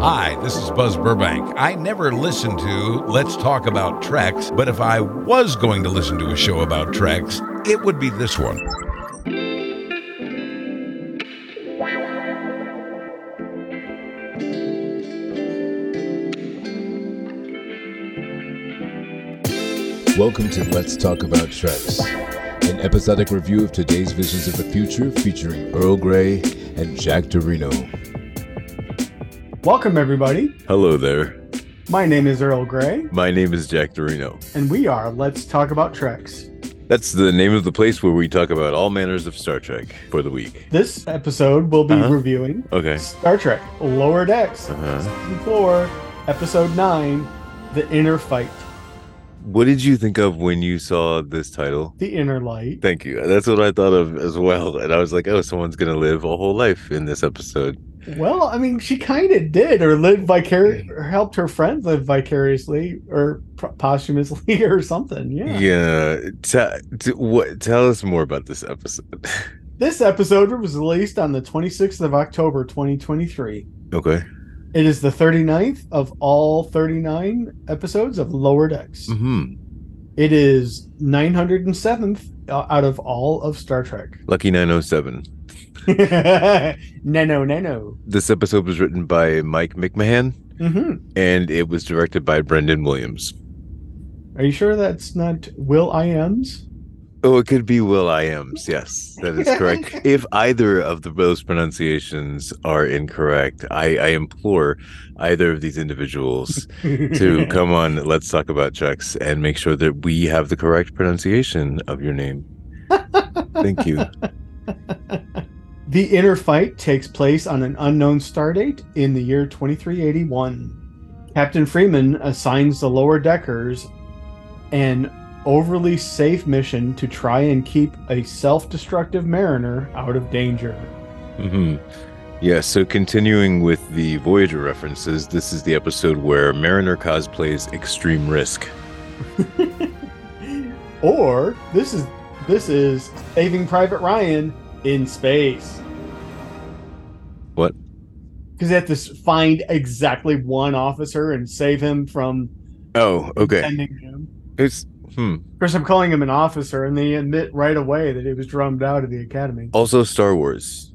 Hi, this is Buzz Burbank. I never listen to Let's Talk About Treks, but if I was going to listen to a show about Treks, it would be this one. Welcome to Let's Talk About Treks, an episodic review of today's visions of the future featuring Earl Grey and Jack Dorino. Welcome, everybody. Hello there. My name is Earl Grey, My name is Jack Dorino. and we are Let's Talk About Treks. That's the name of the place where we talk about all manners of Star Trek for the week. This episode we'll be Uh-huh. reviewing Okay. Star Trek Lower Decks, Uh-huh. Season 4, Episode 9, The Inner Fight, What did you think of when you saw this title? The Inner Light. Thank you. That's what I thought of as well. And I was like, oh, someone's going to live a whole life in this episode. Well, I mean, she kind of did, or lived vicariously, or helped her friend live vicariously, or posthumously, or something. Yeah. Yeah. Te- t- what, tell us more about this episode. This episode was released on the 26th of October, 2023. okay. It is the 39th of all 39 episodes of Lower Decks. hmm It is 907th uh, out of all of Star Trek. Lucky 907. nano, nano. This episode was written by Mike McMahan hmm and it was directed by Brandon Williams. Are you sure that's not Will Iams? Oh, it could be Will I Ams. Yes, that is correct. if either of the, those pronunciations are incorrect, I, I implore either of these individuals to come on. Let's talk about checks and make sure that we have the correct pronunciation of your name. Thank you. The inner fight takes place on an unknown stardate in the year 2381. Captain Freeman assigns the lower deckers an overly safe mission to try and keep a self destructive mariner out of danger. Mm-hmm. Yeah, so continuing with the Voyager references, this is the episode where Mariner cosplays Extreme Risk. or this is this is Saving Private Ryan in space. What? Because they have to find exactly one officer and save him from Oh, okay. sending him. It's hmm. Of course, I'm calling him an officer, and they admit right away that he was drummed out of the academy. Also, Star Wars.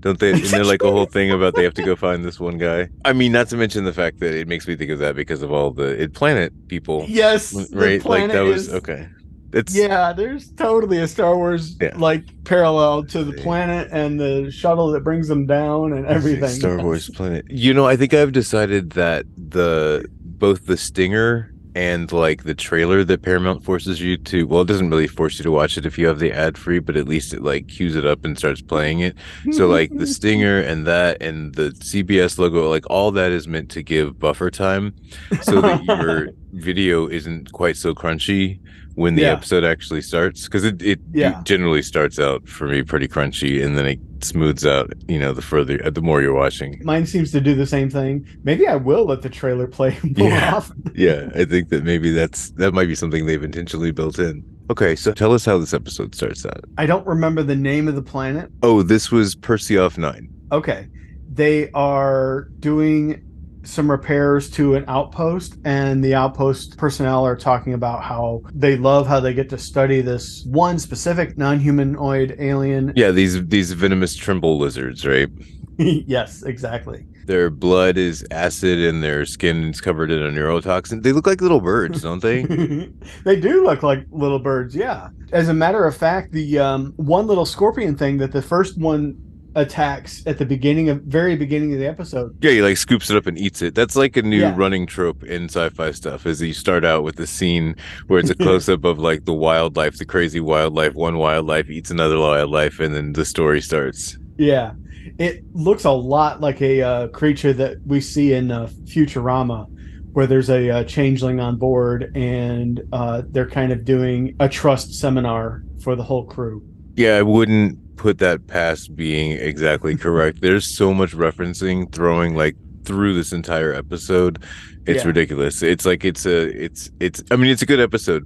Don't they? Isn't there like a whole thing about they have to go find this one guy? I mean, not to mention the fact that it makes me think of that because of all the it planet people, Yes, right? Like that was is- okay. It's Yeah, there's totally a Star Wars Yeah. like parallel to the planet and the shuttle that brings them down and everything. Star Wars planet. You know, I think I've decided that the both the stinger and like the trailer that Paramount forces you to well, it doesn't really force you to watch it if you have the ad free, but at least it like cues it up and starts playing it. So like the stinger and that and the CBS logo, like all that is meant to give buffer time so that your video isn't quite so crunchy when the Yeah. episode actually starts because it, it Yeah. generally starts out for me pretty crunchy and then it smooths out you know the further uh, the more you're watching Mine seems to do the same thing. Maybe I will let the trailer play more Yeah. often. yeah i think that maybe that's that might be something they've intentionally built in okay so tell us how this episode starts out I don't remember the name of the planet. oh this was Percy perseoff 9 Okay. They are doing some repairs to an outpost, and the outpost personnel are talking about how they love how they get to study this one specific non humanoid alien. yeah these these venomous trimble lizards right yes, exactly. their blood is acid and their skin is covered in a neurotoxin they look like little birds don't they they do look like little birds, yeah. As a matter of fact, the um, one little scorpion thing that the first one attacks at the beginning of very beginning of the episode. Yeah, he like scoops it up and eats it. That's like a new Yeah. running trope in sci-fi stuff. Is you start out with the scene where it's a close-up of like the wildlife, the crazy wildlife. One wildlife eats another wildlife, and then the story starts. Yeah, it looks a lot like a uh, creature that we see in uh, Futurama, where there's a, uh changeling on board, and uh, they're kind of doing a trust seminar for the whole crew. Yeah, I wouldn't put that past being exactly correct. There's so much referencing throwing like through this entire episode. It's Yeah. ridiculous. It's like it's a it's it's I mean it's a good episode.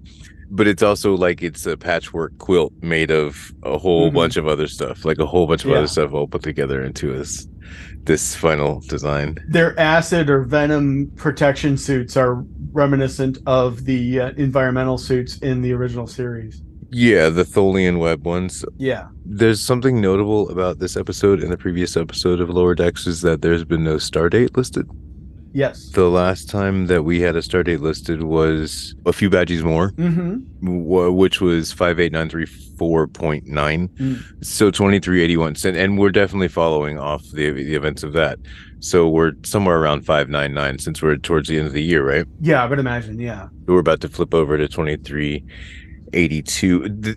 but it's also like it's a patchwork quilt made of a whole Mhm. bunch of other stuff, like a whole bunch of Yeah. other stuff all put together into this this final design. Their acid or venom protection suits are reminiscent of the uh, environmental suits in the original series. Yeah, the Tholian web ones. Yeah. There's something notable about this episode and the previous episode of Lower Decks is that there's been no star date listed. Yes. The last time that we had a star date listed was a few Badgeys more, mm-hmm. which was 58934.9. Mm. So 2381. And, and we're definitely following off the, the events of that. So we're somewhere around 599 since we're towards the end of the year, right? Yeah, I would imagine. Yeah. We're about to flip over to 23. 82.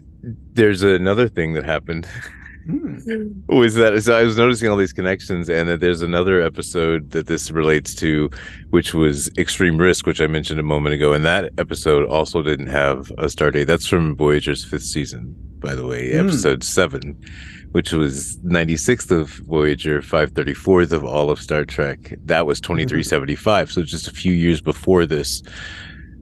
There's another thing that happened. Hmm. Hmm. was that so I was noticing all these connections, and that there's another episode that this relates to, which was Extreme Risk, which I mentioned a moment ago. And that episode also didn't have a star date. That's from Voyager's fifth season, by the way, hmm. episode seven, which was 96th of Voyager, 534th of all of Star Trek. That was 2375. Mm-hmm. So just a few years before this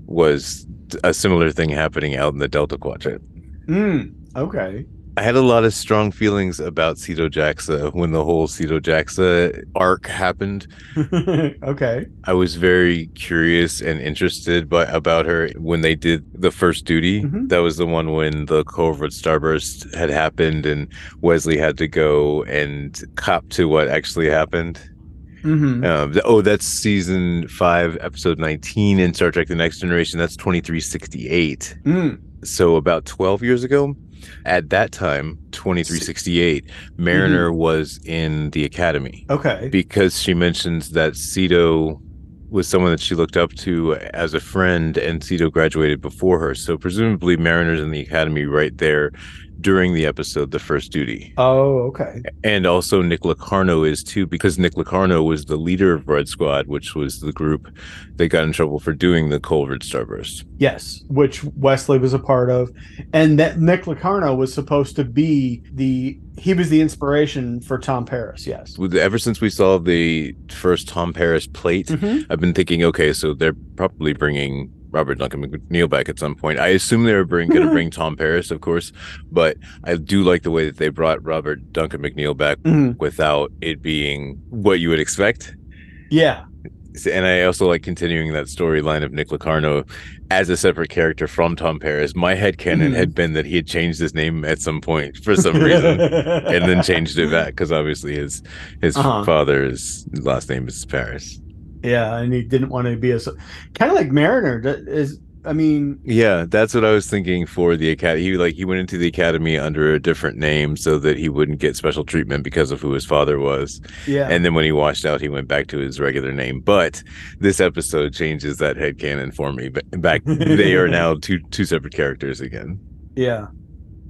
was a similar thing happening out in the Delta Quadrant. Mm. Okay. I had a lot of strong feelings about Sito Jaxa when the whole Sito Jaxa arc happened. okay. I was very curious and interested by about her when they did the first duty. Mhm. That was the one when the Kolvoord starburst had happened and Wesley had to go and cop to what actually happened. Mm-hmm. Um, oh, that's season five, episode 19 in Star Trek The Next Generation. That's 2368 Mm. so about 12 years ago at that time 2368 mariner was in the academy Okay. because she mentions that Sito was someone that she looked up to as a friend and Sito graduated before her so presumably mariner's in the academy right there during the episode the first duty Oh, okay. and also Nick Locarno is too, because Nick Locarno was the leader of Red Squad, which was the group that got in trouble for doing the Kolvoord Starburst. Yes, which Wesley was a part of, and that Nick Locarno was supposed to be the he was the inspiration for Tom Paris. Yes. Ever since we saw the first Tom Paris plate, Mhm. I've been thinking, okay, so they're probably bringing Robert Duncan McNeill back at some point. I assume they were going to bring Tom Paris, of course, but I do like the way that they brought Robert Duncan McNeill back Mhm. without it being what you would expect. Yeah. and I also like continuing that storyline of Nick Locarno as a separate character from Tom Paris. My headcanon Mhm. had been that he had changed his name at some point for some reason and then changed it back because obviously his his Uh-huh. father's last name is Paris. Yeah, and he didn't want to be a kind of like Mariner. that Is I mean, Yeah, that's what I was thinking for the academy. He like he went into the academy under a different name so that he wouldn't get special treatment because of who his father was. yeah. And then when he washed out, he went back to his regular name. But this episode changes that head headcanon for me. But back they are now two two separate characters again. Yeah.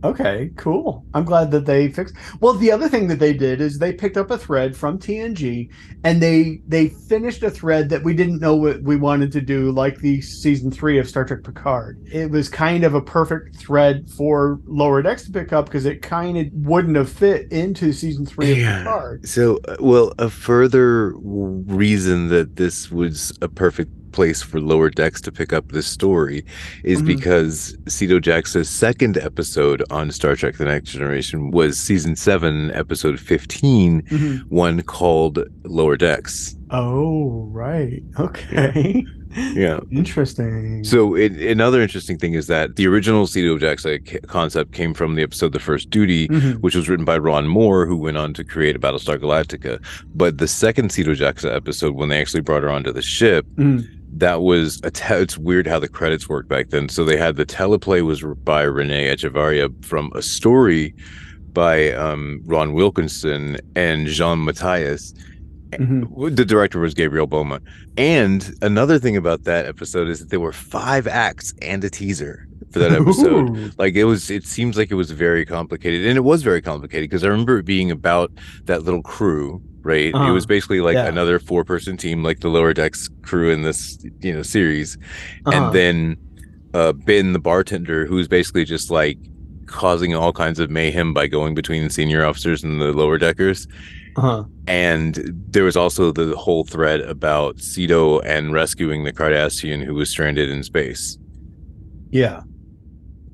Okay, cool. I'm glad that they fixed. Well, the other thing that they did is they picked up a thread from TNG and they they finished a thread that we didn't know what we wanted to do like the season 3 of Star Trek Picard. It was kind of a perfect thread for Lower Decks to pick up because it kind of wouldn't have fit into season 3 of Picard. So, uh, well, a further reason that this was a perfect place for Lower Decks to pick up this story is Mhm. because Sito Jax's second episode on Star Trek The Next Generation was season 7, episode 15, Mhm. one called Lower Decks. Oh, right. Okay. Yeah. Interesting. So, it, another interesting thing is that the original Sito Jax like, concept came from the episode The First Duty, Mhm. which was written by Ron Moore, who went on to create Battlestar Galactica. But the second Sito Jaxa episode, when they actually brought her onto the ship, Mhm. That was a te- it's weird how the credits worked back then. So they had the teleplay was by Renee Echevarria from a story by um, Ron Wilkerson and Jean Matthias. Mhm. The director was Gabrielle Beaumont. And another thing about that episode is that there were five acts and a teaser for that episode Ooh. like it was it seems like it was very complicated and it was very complicated because i remember it being about that little crew right it Uh-huh. was basically like Yeah. another four person team like the lower decks crew in this you know series Uh-huh. and then uh ben the bartender who's basically just like causing all kinds of mayhem by going between the senior officers and the lower deckers Uh-huh. and there was also the whole thread about Sito and rescuing the Cardassian who was stranded in space Yeah.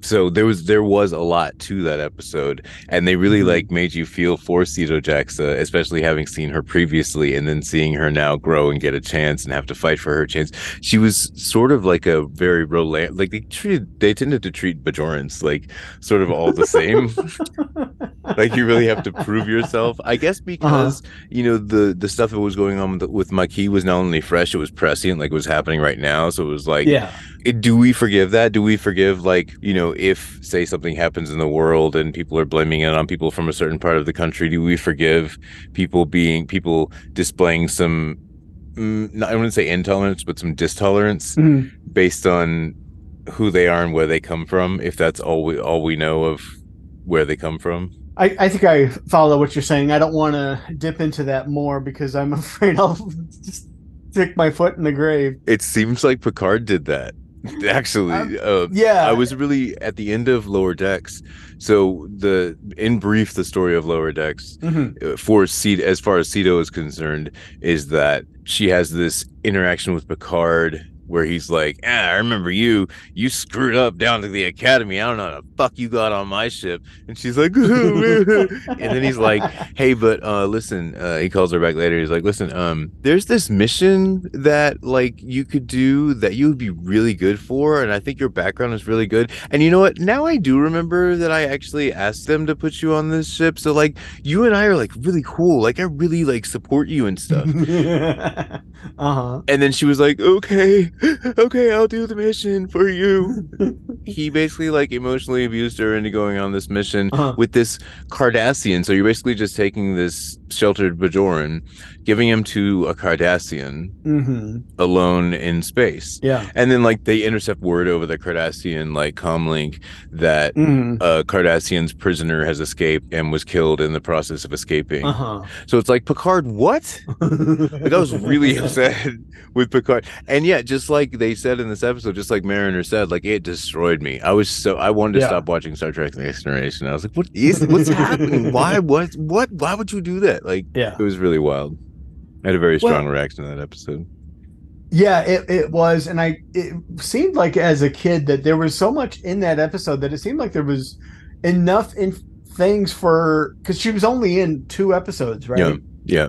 So there was there was a lot to that episode and they really Mhm. like made you feel for Sito Jaxa, especially having seen her previously and then seeing her now grow and get a chance and have to fight for her chance. She was sort of like a very Ro Laren like they treated they tended to treat Bajorans like sort of all the same. like you really have to prove yourself. I guess because you know the the stuff that was going on with, with Maquis was not only fresh, it was prescient, like it was happening right now. So it was like yeah. Do we forgive that? Do we forgive like you know if say something happens in the world and people are blaming it on people from a certain part of the country? Do we forgive people being people displaying some? Mm, not, I wouldn't say intolerance, but some distolerance Mhm. based on who they are and where they come from. If that's all we all we know of where they come from. I, I think I follow what you're saying. I don't want to dip into that more because I'm afraid I'll just stick my foot in the grave. It seems like Picard did that. Actually, uh, Yeah. I was really at the end of Lower Decks. So the in brief, the story of Lower Decks Mhm. uh, for Sito, as far as Sito is concerned, is that she has this interaction with Picard where he's like, ah, I remember you. You screwed up down to the academy. I don't know how the fuck you got on my ship. And she's like, and then he's like, hey, but uh, listen, uh, he calls her back later. He's like, listen, um, there's this mission that like you could do that you would be really good for, and I think your background is really good. And you know what? Now I do remember that I actually asked them to put you on this ship. So like, you and I are like really cool. Like I really like support you and stuff. uh huh. And then she was like, okay, okay, I'll do the mission for you. he basically like emotionally abused her into going on this mission Uh-huh. with this Cardassian. So you're basically just taking this sheltered Bajoran, giving him to a Cardassian hmm alone in space. Yeah. And then like they intercept word over the Cardassian like comlink that hmm a Cardassian's prisoner has escaped and was killed in the process of escaping. Uh huh. So it's like Picard, what? Like I was really upset with Picard. And yeah, just like they said in this episode, just like Mariner said, like it destroyed me. I was so I wanted to Yeah. stop watching Star Trek The Next Generation. I was like, what is what's happening? Why what what why would you do that? Like Yeah. it was really wild. I had a very strong Well- reaction to that episode. Yeah, it, it was, and I it seemed like as a kid that there was so much in that episode that it seemed like there was enough in things for because she was only in two episodes, right? Yeah. Yeah.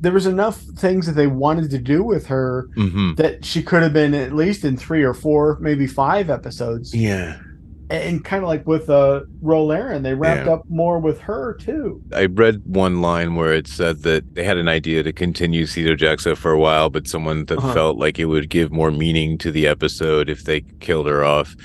There was enough things that they wanted to do with her hmm that she could have been at least in three or four, maybe five episodes, Yeah. And kind of like with uh Ro Laren, they wrapped Yeah. up more with her too. I read one line where it said that they had an idea to continue Sito Jaxa for a while, but someone that Uh-huh. felt like it would give more meaning to the episode if they killed her off,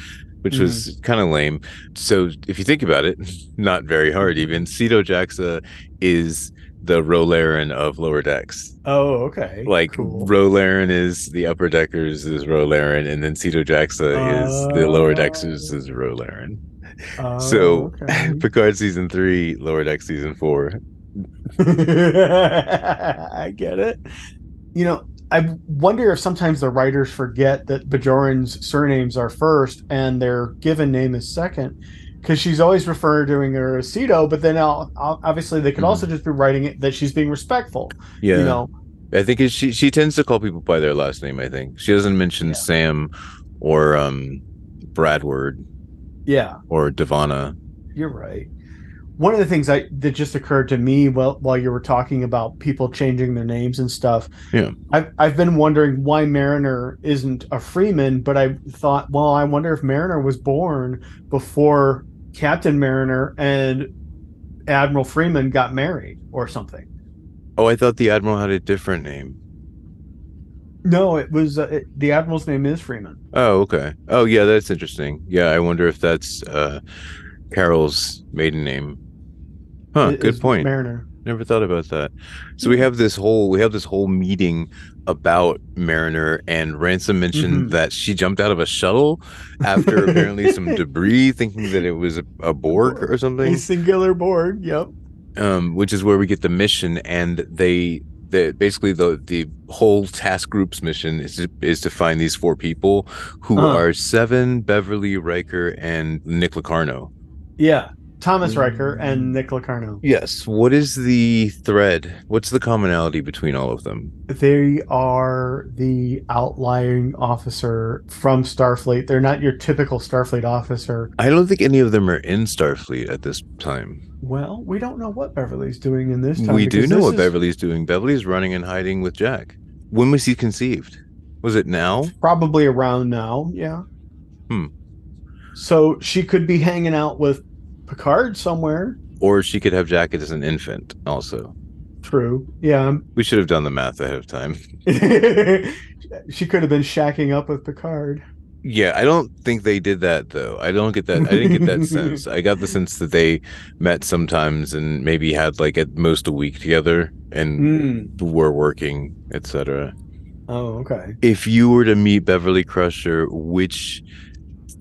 which was Mm-hmm. kind of lame. So if you think about it, not very hard even. Ceto Jaxa is the Ro Laren of lower decks. Oh, okay. Like cool. Ro Laren is the upper deckers is Ro Laren, and then Sito Jaxa is the lower deckers oh. is Ro Laren. Oh, so okay. Picard season three, lower deck season four. I get it. You know, I wonder if sometimes the writers forget that Bajoran's surnames are first and their given name is second, because she's always referring to her as Sito, but then I'll, I'll- obviously they could Mhm. also just be writing it that she's being respectful. Yeah. You know, I think she she tends to call people by their last name. I think she doesn't mention Yeah. Sam or um Bradward yeah, or D'Vana. you're right. One of the things I that just occurred to me while while you were talking about people changing their names and stuff. Yeah. I've I've been wondering why Mariner isn't a Freeman, but I thought, well, I wonder if Mariner was born before Captain Mariner and Admiral Freeman got married or something. Oh, I thought the admiral had a different name. No, it was uh, it, the admiral's name is Freeman. Oh, okay. Oh, yeah, that's interesting. Yeah, I wonder if that's uh Carol's maiden name. Huh, It good point. Mariner. Never thought about that. So we have this whole we have this whole meeting about Mariner and Ransom mentioned Mhm. that she jumped out of a shuttle after apparently some debris, thinking that it was a, a Borg or something. A singular board. Yep. um, which is where we get the mission, and they, the basically the the whole task group's mission is to, is to find these four people who Uh-huh. are Seven, Beverly, Riker, and Nick Locarno. Yeah. Thomas Riker and Nick Locarno. Yes. What is the thread? What's the commonality between all of them? They are the outlying officer from Starfleet. They're not your typical Starfleet officer. I don't think any of them are in Starfleet at this time. Well, we don't know what Beverly's doing in this time. we do know this what is Beverly's doing. Beverly's running and hiding with Jack. When was he conceived? Was it now? Probably around now, yeah. Hmm. So she could be hanging out with Picard somewhere. Or she could have Jacket as an infant also. True. Yeah. We should have done the math ahead of time. she could have been shacking up with Picard. Yeah, I don't think they did that though. I don't get that. I didn't get that sense. I got the sense that they met sometimes and maybe had like at most a week together and Mm. were working, etc. Oh, okay. If you were to meet Beverly Crusher, which,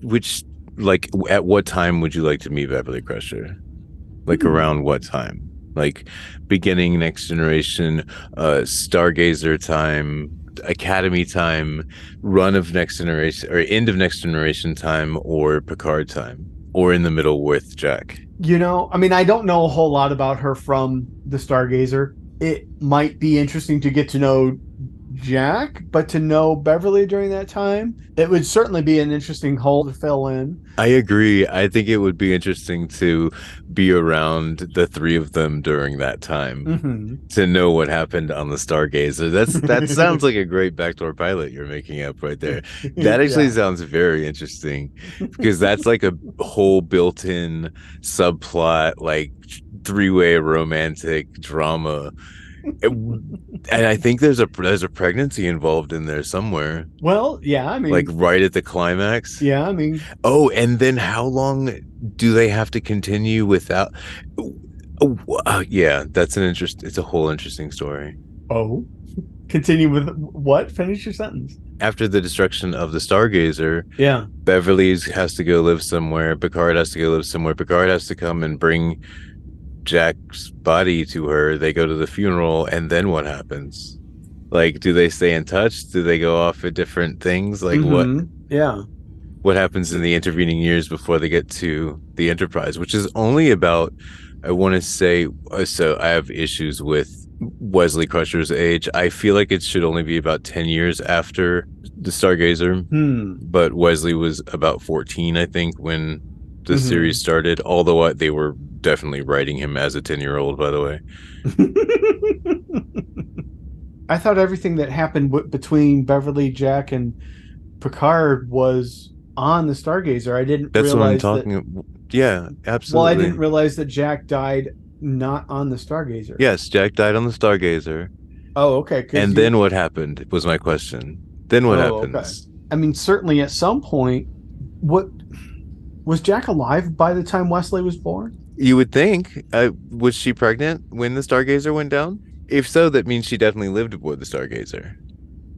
which, like, at what time would you like to meet Beverly Crusher? Like Hmm. around what time? Like beginning next generation, uh, Stargazer time, Academy time, run of next generation or end of next generation time, or Picard time, or in the middle with Jack. You know, I mean, I don't know a whole lot about her from the Stargazer. It might be interesting to get to know Jack, but to know Beverly during that time, it would certainly be an interesting hole to fill in. I agree. I think it would be interesting to be around the three of them during that time. hmm to know what happened on the Stargazer. That's that sounds like a great backdoor pilot you're making up right there. That actually sounds very interesting because that's like a whole built-in subplot, like three-way romantic drama. And I think there's a there's a pregnancy involved in there somewhere, well, yeah, I mean, like right at the climax. yeah, I mean, Oh, and then how long do they have to continue without? Oh, uh, yeah, that's an interest. It's a whole interesting story. oh, continue with what? Finish your sentence. After the destruction of the Stargazer, Yeah. Beverly has to go live somewhere. Picard has to go live somewhere. Picard has to come and bring Jack's body to her. They go to the funeral, and then what happens? Like, do they stay in touch? Do they go off at different things? Like, what Mhm. Yeah. what happens in the intervening years before they get to the Enterprise, which is only about, I want to say, uh, so I have issues with Wesley Crusher's age. I feel like it should only be about 10 years after the Stargazer, Hmm. but Wesley was about 14, I think, when the Mhm. series started, although they were definitely writing him as a 10 year old, by the way. I thought everything that happened w- between Beverly, Jack, and Picard was on the Stargazer. I didn't That's what I'm realize talking that. about. Yeah, absolutely. Well, I didn't realize that Jack died not on the Stargazer. Yes, Jack died on the Stargazer. Oh, okay. And you- then what happened was my question. Then what Oh, okay. happens? I mean, certainly at some point, what was Jack alive by the time Wesley was born? You would think. Uh, was she pregnant when the Stargazer went down? If so, that means she definitely lived aboard the Stargazer.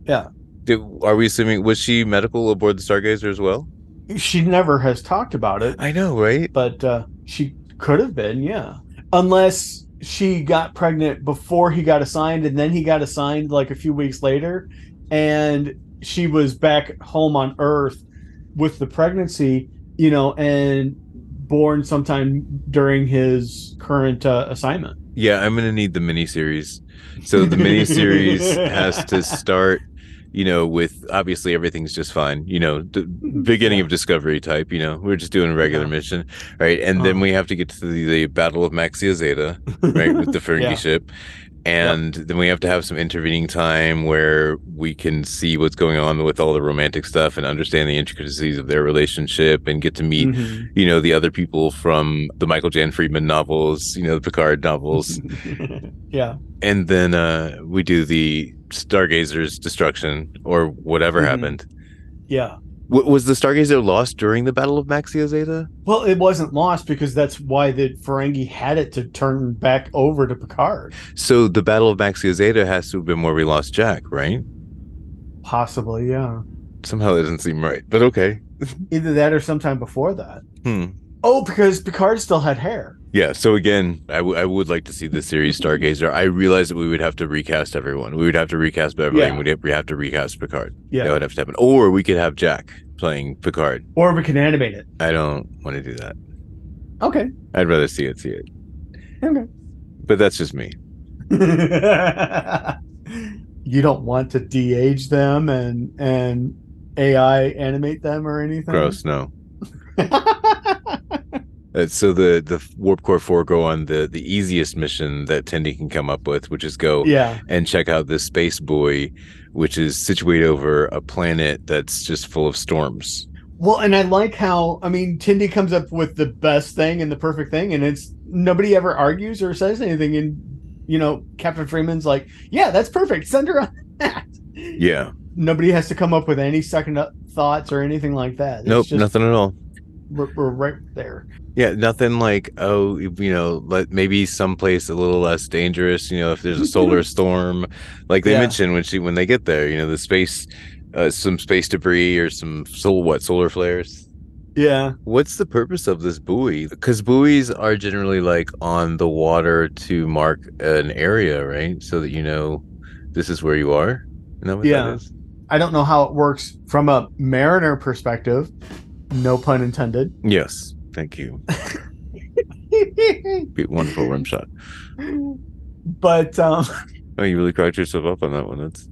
Yeah. Did, are we assuming was she medical aboard the Stargazer as well? She never has talked about it, I know, right? but uh, she could have been, yeah. Unless she got pregnant before he got assigned, and then he got assigned like a few weeks later, and she was back home on Earth with the pregnancy, you know, and born sometime during his current uh, assignment. Yeah, I'm gonna need the miniseries. So the miniseries has to start, you know, with obviously everything's just fine. You know, the beginning of Discovery type. You know, we're just doing a regular Yeah. mission, right? And then Uh-huh. we have to get to the, the Battle of Maxia Zeta, right, with the Ferengi Yeah. ship. And then we have to have some intervening time where we can see what's going on with all the romantic stuff and understand the intricacies of their relationship and get to meet, Mhm. you know, the other people from the Michael Jan Friedman novels, you know, the Picard novels. yeah. and then uh we do the Stargazer's destruction or whatever Mhm. happened. Yeah. W- was the Stargazer lost during the Battle of Maxia Zeta? Well, it wasn't lost because that's why the Ferengi had it to turn back over to Picard. So the Battle of Maxia Zeta has to have been where we lost Jack, right? Possibly, yeah. Somehow that doesn't seem right, but okay. Either that or sometime before that. Hmm. Oh, because Picard still had hair. Yeah. So again, I, w- I would like to see the series Stargazer. I realize that we would have to recast everyone. We would have to recast Beverly, Yeah. and we'd have, we have to recast Picard. Yeah, That would have to happen. Or we could have Jack playing Picard. Or we can animate it. I don't want to do that. Okay. I'd rather see it see it. Okay. But that's just me. you don't want to de-age them and and AI animate them or anything. Gross, no. Uh, so the the warp core four go on the the easiest mission that Tendi can come up with, which is go yeah. and check out this space buoy, which is situated over a planet that's just full of storms. Well, and I like how I mean Tendi comes up with the best thing and the perfect thing, and it's nobody ever argues or says anything. And you know, Captain Freeman's like, "Yeah, that's perfect. Send her on that." Yeah. Nobody has to come up with any second thoughts or anything like that. It's nope, just- nothing at all. We're, we're right there. Yeah, nothing like oh, you know, let maybe someplace a little less dangerous. You know, if there's a solar storm, like they Yeah. mentioned when she when they get there, you know, the space, uh, some space debris or some sol what solar flares. Yeah. What's the purpose of this buoy? Because buoys are generally like on the water to mark an area, right? So that you know this is where you are. That what Yeah. I don't know how it works from a mariner perspective. No pun intended. Yes. Thank you. Be- Wonderful rim shot. but um, Oh, you really cracked yourself up on that one. That's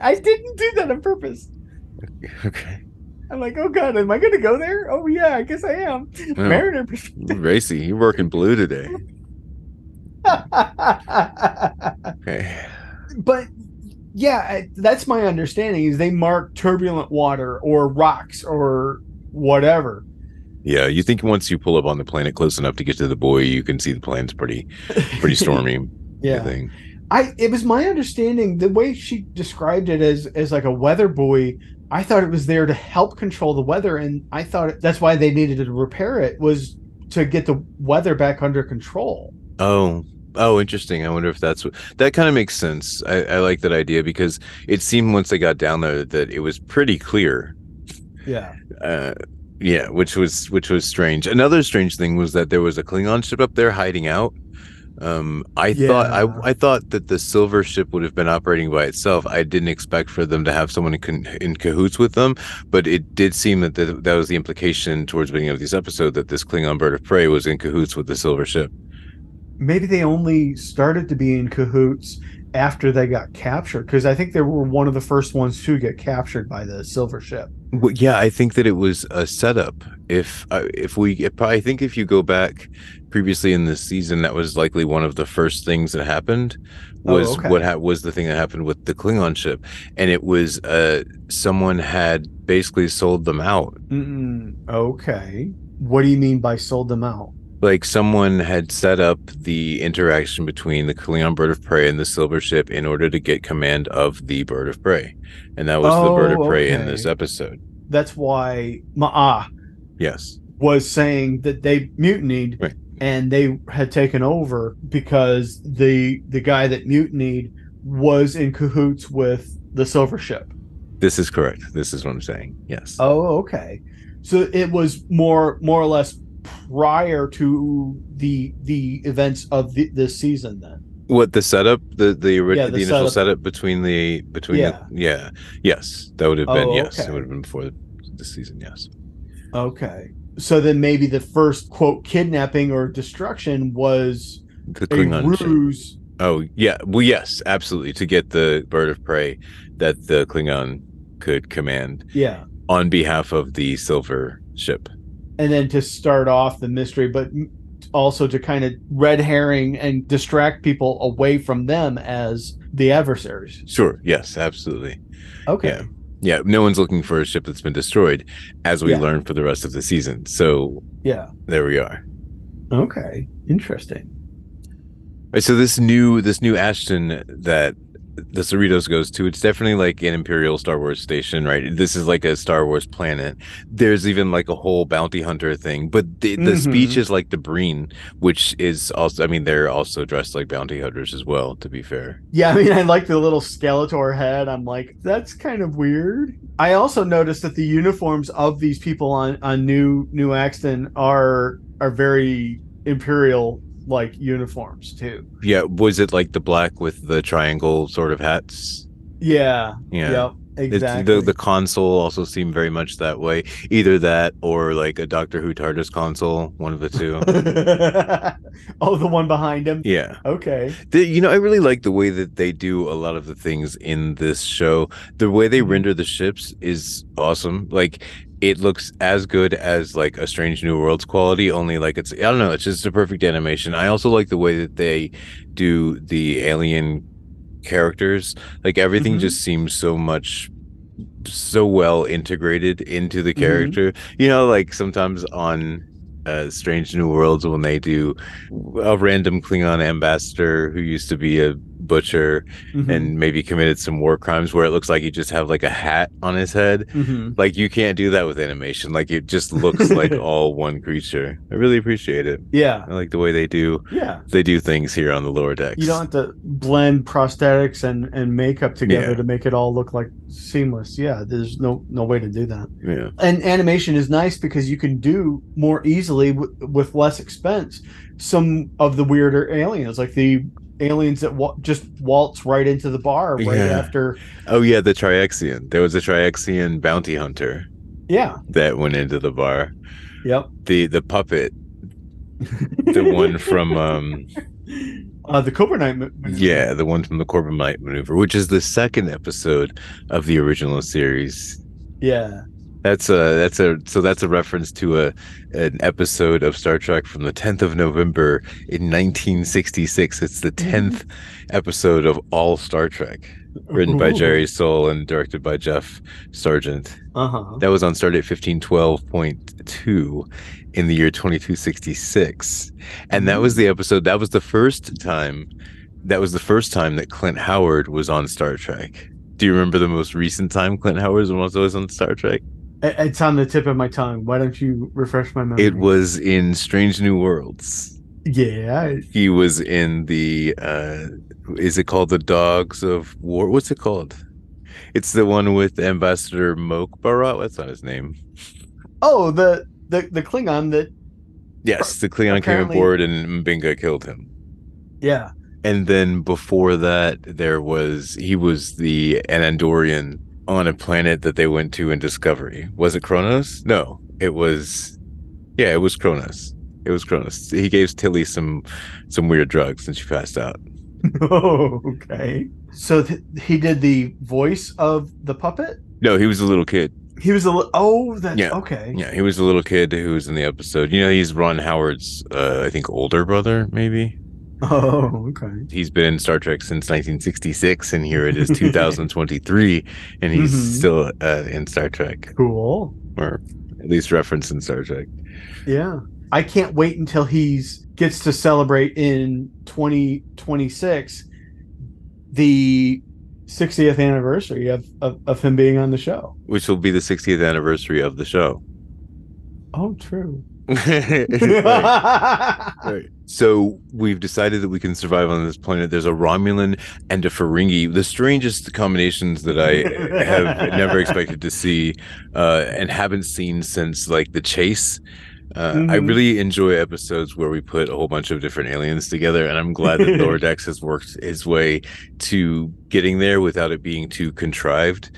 I didn't do that on purpose. okay. I'm like, oh god, am I to go there? Oh yeah, I guess I am. Mariner perspective. Racy, you're working blue today. Okay. but yeah, that's my understanding. Is they mark turbulent water or rocks or whatever. Yeah, you think once you pull up on the planet close enough to get to the buoy, you can see the planet's pretty pretty stormy. Yeah. I it was my understanding the way she described it as as like a weather buoy. I thought it was there to help control the weather, and I thought it, that's why they needed to repair it was to get the weather back under control. Oh, oh, interesting. I wonder if that's what that kind of makes sense. I, I like that idea because it seemed once they got down there that it was pretty clear. Yeah, Uh, yeah, which was which was strange. Another strange thing was that there was a Klingon ship up there hiding out. Um, I thought I I thought that the silver ship would have been operating by itself. I didn't expect for them to have someone in, in cahoots with them, but it did seem that the, that was the implication towards the beginning of this episode that this Klingon bird of prey was in cahoots with the silver ship. maybe they only started to be in cahoots after they got captured because I think they were one of the first ones to get captured by the silver ship. Well, yeah, I think that it was a setup. If uh, if we, if, I think if you go back previously in this season, that was likely one of the first things that happened. Oh, Was okay. what ha- was the thing that happened with the Klingon ship, and it was uh someone had basically sold them out. Mm-mm. Okay, what do you mean by sold them out? Like someone had set up the interaction between the Klingon bird of prey and the silver ship in order to get command of the bird of prey, and that was the bird Oh, of prey in this episode. That's why Ma'a Yes. was saying that they mutinied Right. and they had taken over because the the guy that mutinied was in cahoots with the silver ship. This is correct. This is what I'm saying. Yes. Oh, okay. So it was more more or less prior to the the events of the, this season then. What the setup, the the, Yeah, the, the initial setup. setup between the between Yeah. the, yeah yes that would have been Oh, yes okay. it would have been before the season yes Okay. So then maybe the first quote kidnapping or destruction was the a Klingon ship. ruse. oh yeah well yes absolutely to get the bird of prey that the Klingon could command Yeah. on behalf of the silver ship And then to start off the mystery, but also to kind of red herring and distract people away from them as the adversaries. sure yes absolutely Okay. Yeah. yeah no one's looking for a ship that's been destroyed as we Yeah. learn for the rest of the season so Yeah. there we are Okay. Interesting. Right, so this new this new Ashton that the Cerritos goes to, it's definitely like an Imperial Star Wars station, right? This is like a Star Wars planet. There's even like a whole bounty hunter thing, but the, the Mhm. speech is like the Breen, which is also, I mean, they're also dressed like bounty hunters as well. To be fair, Yeah, I mean, I like the little Skeletor head. I'm like, that's kind of weird. I also noticed that the uniforms of these people on on New New Axton are are very imperial like uniforms too. yeah. Was it like the black with the triangle sort of hats? Yeah. Yeah. Yep. It's- exactly. the the console also seemed very much that way. Either that or like a Doctor Who TARDIS console, one of the two. oh, the one behind him. yeah. Okay. The, you know, I really like the way that they do a lot of the things in this show. The way they Mhm. render the ships is awesome. Like it looks as good as like a Strange New Worlds quality, only like it's I don't know, it's just a perfect animation. I also like the way that they do the alien characters. Like everything Mhm. just seems so much so well integrated into the Mhm. character. You know, like sometimes on uh, Strange New Worlds when they do a random Klingon ambassador who used to be a butcher Mhm. and maybe committed some war crimes where it looks like he just have like a hat on his head. Mhm. Like you can't do that with animation. Like it just looks like all one creature. I really appreciate it. yeah. I like the way they do Yeah. they do things here on the lower decks. You don't have to blend prosthetics and, and makeup together Yeah. to make it all look like seamless. Yeah, there's no no way to do that. yeah. And animation is nice because you can do more easily w- with less expense some of the weirder aliens, like the aliens that wa- just waltz right into the bar right Yeah. after. Oh yeah, the Triaxian. There was a Triaxian bounty hunter Yeah. that went into the bar. Yep. The the puppet, the one from um uh, the Corbomite. mo- Yeah, the one from the Corbomite maneuver, which is the second episode of the original series. Yeah. That's a that's a so that's a reference to a an episode of Star Trek from the 10th of November in 1966. It's the 10th episode of all Star Trek, written by Jerry Sohl and directed by Jeff Sargent. Uh huh. That was on Stardate 1512.2 in the year 2266. And that was the episode, that was the first time, that was the first time that Clint Howard was on Star Trek. Do you remember the most recent time Clint Howard was always on Star Trek? It's on the tip of my tongue. Why don't you refresh my memory? It was in Strange New Worlds. Yeah. He was in the, uh, is it called the Dogs of War? What's it called? It's the one with Ambassador Moke Barat. That's not his name. Oh, the the the Klingon that. Yes, the Klingon came aboard and M'Benga killed him. Yeah. And then before that, there was he was the an Andorian on a planet that they went to in Discovery. Was it Kronos? No, it was. Yeah, it was Kronos. It was Kronos. He gave Tilly some some weird drugs and she passed out. Oh, okay. So th- he did the voice of the puppet. No, he was a little kid. He was a li- oh, that's Yeah. okay. Yeah, he was a little kid who was in the episode. You know, he's Ron Howard's, uh, I think, older brother, maybe. Oh, okay. He's been in Star Trek since 1966, and here it is 2023, and he's Mhm. still uh, in Star Trek. Cool. or at least reference in Star Trek. Yeah. I can't wait until he's gets to celebrate in 2026 the 60th anniversary of, of, of him being on the show. Which will be the 60th anniversary of the show. Oh, true. Right, right. So we've decided that we can survive on this planet. There's a Romulan and a Ferengi, the strangest combinations that I have never expected to see, uh, and haven't seen since like the chase. Uh, I Mhm. really enjoy episodes where we put a whole bunch of different aliens together, and I'm glad that Lower Decks has worked his way to getting there without it being too contrived.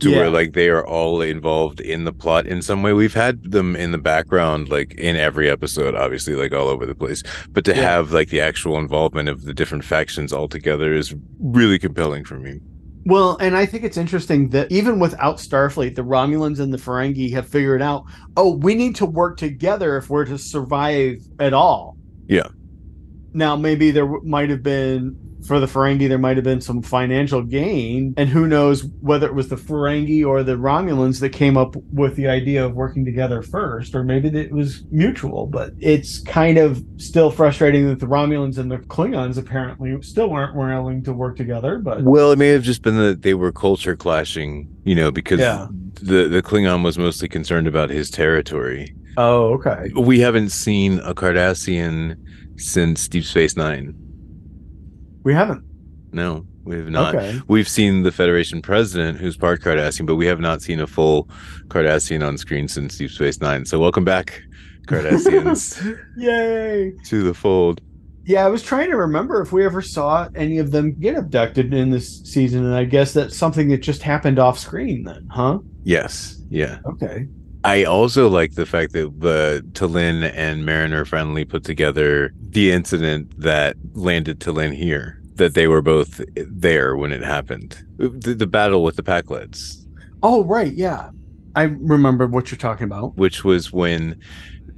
To Yeah. where like they are all involved in the plot in some way. We've had them in the background, like in every episode, obviously, like all over the place. But to Yeah. have like the actual involvement of the different factions all together is really compelling for me. Well, and I think it's interesting that even without Starfleet, the Romulans and the Ferengi have figured out, oh, we need to work together if we're to survive at all. Yeah. Now, maybe there w- might have been, for the Ferengi, there might have been some financial gain. And who knows whether it was the Ferengi or the Romulans that came up with the idea of working together first, or maybe it was mutual. But it's kind of still frustrating that the Romulans and the Klingons apparently still weren't willing to work together. But Well, it may have just been that they were culture clashing, you know, because Yeah. the the Klingon was mostly concerned about his territory. oh, okay. We haven't seen a Cardassian since Deep Space Nine. We haven't. No, we have not. Okay. We've seen the Federation president, who's part Cardassian, but we have not seen a full Cardassian on screen since Deep Space Nine. So welcome back, Cardassians, Yay. to the fold. Yeah, I was trying to remember if we ever saw any of them get abducted in this season, and I guess that's something that just happened off screen then, huh? Yes. Yeah. Okay. I also like the fact that uh, the T'Lyn and Mariner finally put together the incident that landed T'Lyn here. That they were both there when it happened. The, the battle with the Pakleds. Oh, right, yeah. I remember what you're talking about. which was when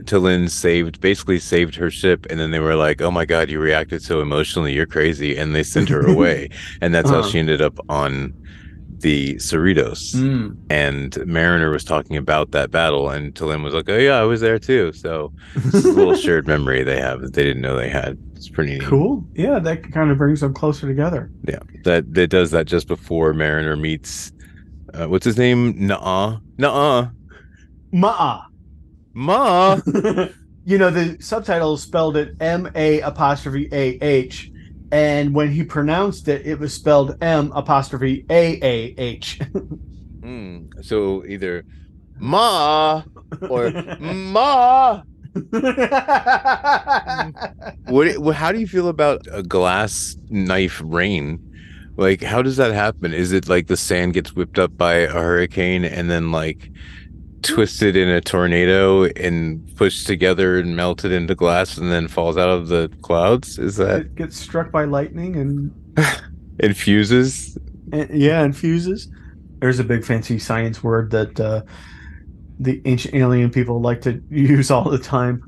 T'Lyn saved, basically saved her ship, and then they were like, "Oh my god, you reacted so emotionally. You're crazy," and they sent her away, and that's how Uh-huh. she ended up on the Cerritos. Mm. And Mariner was talking about that battle, and T'Lyn was like, "Oh yeah, I was there too." So it's a little shared memory they have that they didn't know they had. It's pretty neat. cool. Yeah, that kind of brings them closer together. Yeah, that that does that just before Mariner meets. Uh, what's his name? Nuh-uh. Nuh-uh. Ma'a. Ma. you know, the subtitle spelled it M A apostrophe A H. And when he pronounced it, it was spelled M apostrophe A A H. Hmm. So either Ma or Ma. What, what? How do you feel about a glass knife rain? Like, how does that happen? Is it like the sand gets whipped up by a hurricane and then like twisted in a tornado and pushed together and melted into glass and then falls out of the clouds? Is that it gets struck by lightning and, infuses? and yeah, and fuses. There's a big fancy science word that uh, the ancient alien people like to use all the time.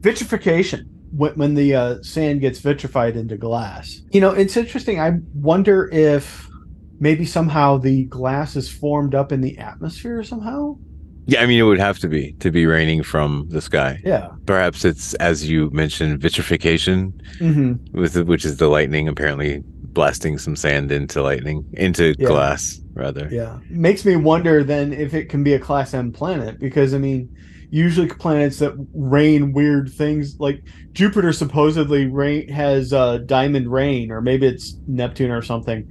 Vitrification. When, when the uh, sand gets vitrified into glass. You know, it's interesting. I wonder if maybe somehow the glass is formed up in the atmosphere somehow. Yeah, I mean, it would have to be to be raining from the sky. Yeah. Perhaps it's as you mentioned, vitrification, Mm-hmm. with which is the lightning apparently blasting some sand into lightning into Yeah. glass rather. Yeah. Makes me wonder then if it can be a class M planet because I mean, usually planets that rain weird things like Jupiter supposedly rain has uh, diamond rain or maybe it's Neptune or something.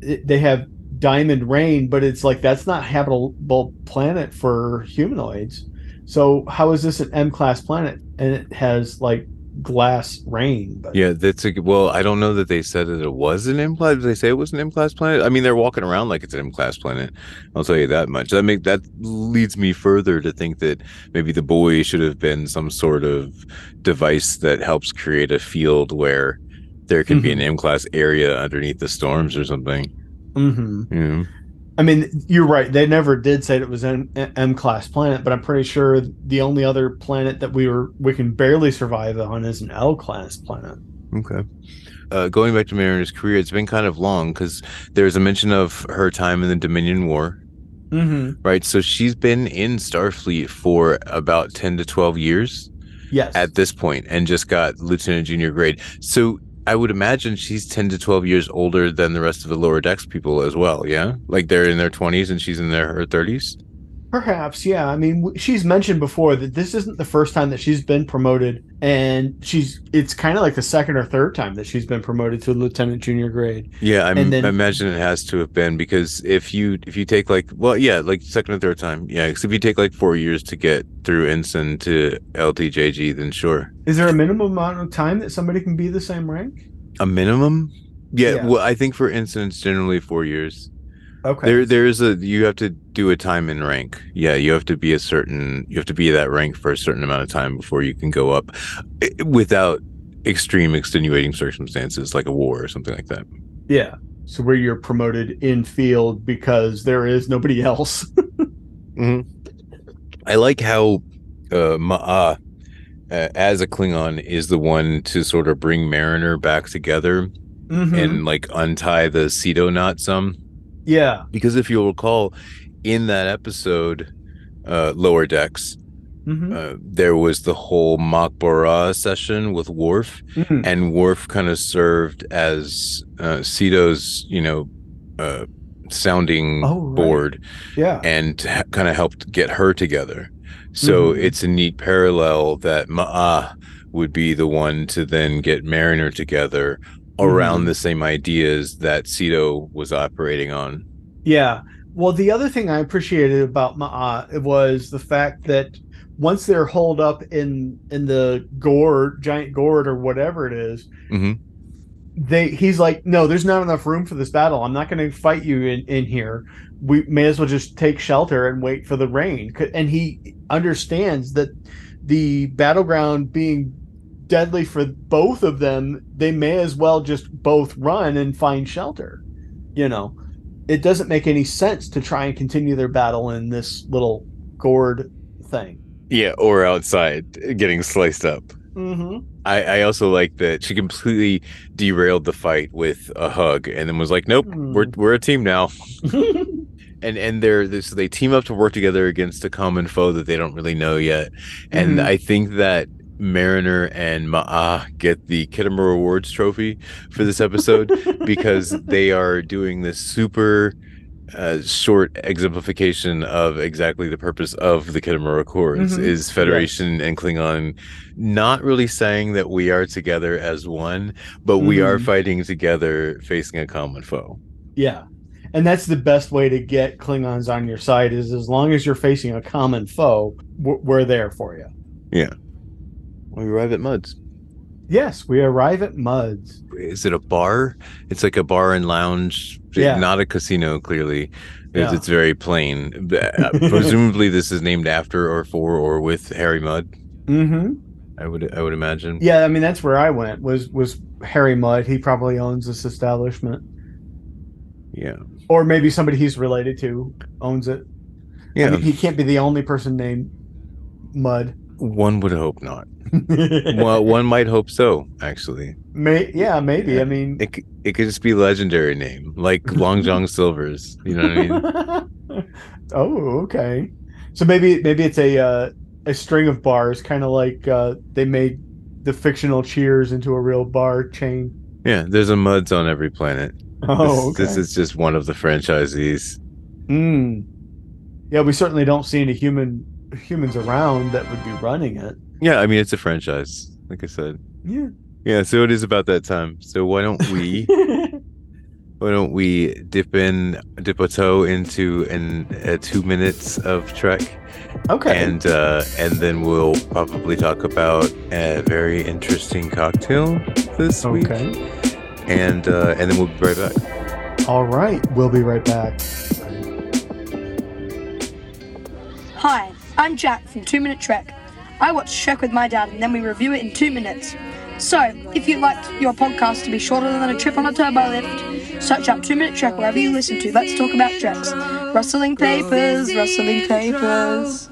It, they have diamond rain, but it's like that's not habitable planet for humanoids. So how is this an M class planet and it has like glass rain? But Yeah, that's a well. I don't know that they said that it was an M class. Did they say it was an M class planet? I mean, they're walking around like it's an M class planet. I'll tell you that much. That make that leads me further to think that maybe the buoy should have been some sort of device that helps create a field where there can be an mm-hmm. M class area underneath the storms or something. Hmm Yeah. I mean, you're right. They never did say it was an M class planet, but I'm pretty sure the only other planet that we were we can barely survive on is an L class planet. Okay. Uh, going back to Mariner's career, it's been kind of long because there's a mention of her time in the Dominion War, Mm-hmm. right? So she's been in Starfleet for about 10 to 12 years Yes. at this point and just got lieutenant junior grade. So I would imagine she's 10 to 12 years older than the rest of the lower decks people as well. Yeah. Like they're in their 20s and she's in their her 30s. Perhaps, yeah. I mean, she's mentioned before that this isn't the first time that she's been promoted, and she's it's kind of like the second or third time that she's been promoted to lieutenant junior grade. Yeah, I'm, then- I imagine it has to have been because if you if you take like well yeah like second or third time yeah 'cause if you take like four years to get through ensign to LTJG then sure Is there a minimum amount of time that somebody can be the same rank? a minimum yeah, Yeah. well I think for it's generally four years Okay. there there is a you have to do a time in rank yeah you have to be a certain you have to be that rank for a certain amount of time before you can go up eh, without extreme extenuating circumstances like a war or something like that yeah. So where you're promoted in field because there is nobody else. I like how uh, Ma'ah, uh, as a Klingon, is the one to sort of bring Mariner back together Mhm. and like untie the Sito knot some. Yeah. Because if you'll recall, in that episode, uh, Lower Decks, Mhm. uh, there was the whole Mok'bara session with Worf, Mhm. and Worf kind of served as uh, Sito's, you know, uh, sounding Oh, right. board Yeah. and ha- kind of helped get her together. So Mhm. it's a neat parallel that Ma'ah would be the one to then get Mariner together around Mhm. the same ideas that Ceto was operating on. Yeah. Well, the other thing I appreciated about Ma'ah was the fact that once they're holed up in in the gourd, giant gourd or whatever it is, hmm they he's like, no, there's not enough room for this battle. I'm not going to fight you in in here. We may as well just take shelter and wait for the rain. And he understands that the battleground being deadly for both of them, they may as well just both run and find shelter. You know, it doesn't make any sense to try and continue their battle in this little gourd thing. Yeah, or outside getting sliced up. Mm-hmm. I, I also like that she completely derailed the fight with a hug and then was like, Nope, we're Hmm. we're a team now. And and they're they- so they team up to work together against a common foe that they don't really know yet. And Mhm. I think that Mariner and Ma'ah get the Khitomer Awards trophy for this episode because they are doing this super uh, short exemplification of exactly the purpose of the Khitomer Accords Mhm. is Federation and Klingon not really saying that we are together as one, but we are Mhm. fighting together facing a common foe. Yeah. And that's the best way to get Klingons on your side is as long as you're facing a common foe, we're, we're there for you. We arrive at Mudd's. Yes, we arrive at Mudd's. Is it a bar? It's like a bar and lounge, Yeah. not a casino. Clearly, because Yeah. it's very plain. Uh, Presumably, this is named after or for or with Harry Mudd. Mm-hmm. I would I would imagine. Yeah, I mean that's where I went was was Harry Mudd. He probably owns this establishment, Yeah. or maybe somebody he's related to owns it. I Yeah. mean, he can't be the only person named Mudd. One would hope not. well, one might hope so. Actually, May, yeah, maybe. Yeah. I mean, it it could just be legendary name like Long John Silver's. You know what I mean? oh, okay. So maybe maybe it's a uh, a string of bars, kind of like uh, they made the fictional Cheers into a real bar chain. Yeah. There's a Mudd's on every planet. Oh, this, this is just one of the franchisees. Mm. Yeah, we certainly don't see any human humans around that would be running it. Yeah. I mean, it's a franchise. Like I said. Yeah. Yeah. So it is about that time. So why don't we? Why don't we dip in, dip a toe into an uh, two minutes of Trek, okay. and uh, and then we'll probably talk about a very interesting cocktail this week, okay. and uh, and then we'll be right back. All right. We'll be right back. Hi, I'm Jack from Two Minute Trek. I watch Trek with my dad and then we review it in two minutes. So, if you'd like your podcast to be shorter than a trip on a turbo lift, search out Two Minute Trek wherever you listen to Let's Talk About Treks. Rustling papers, rustling papers.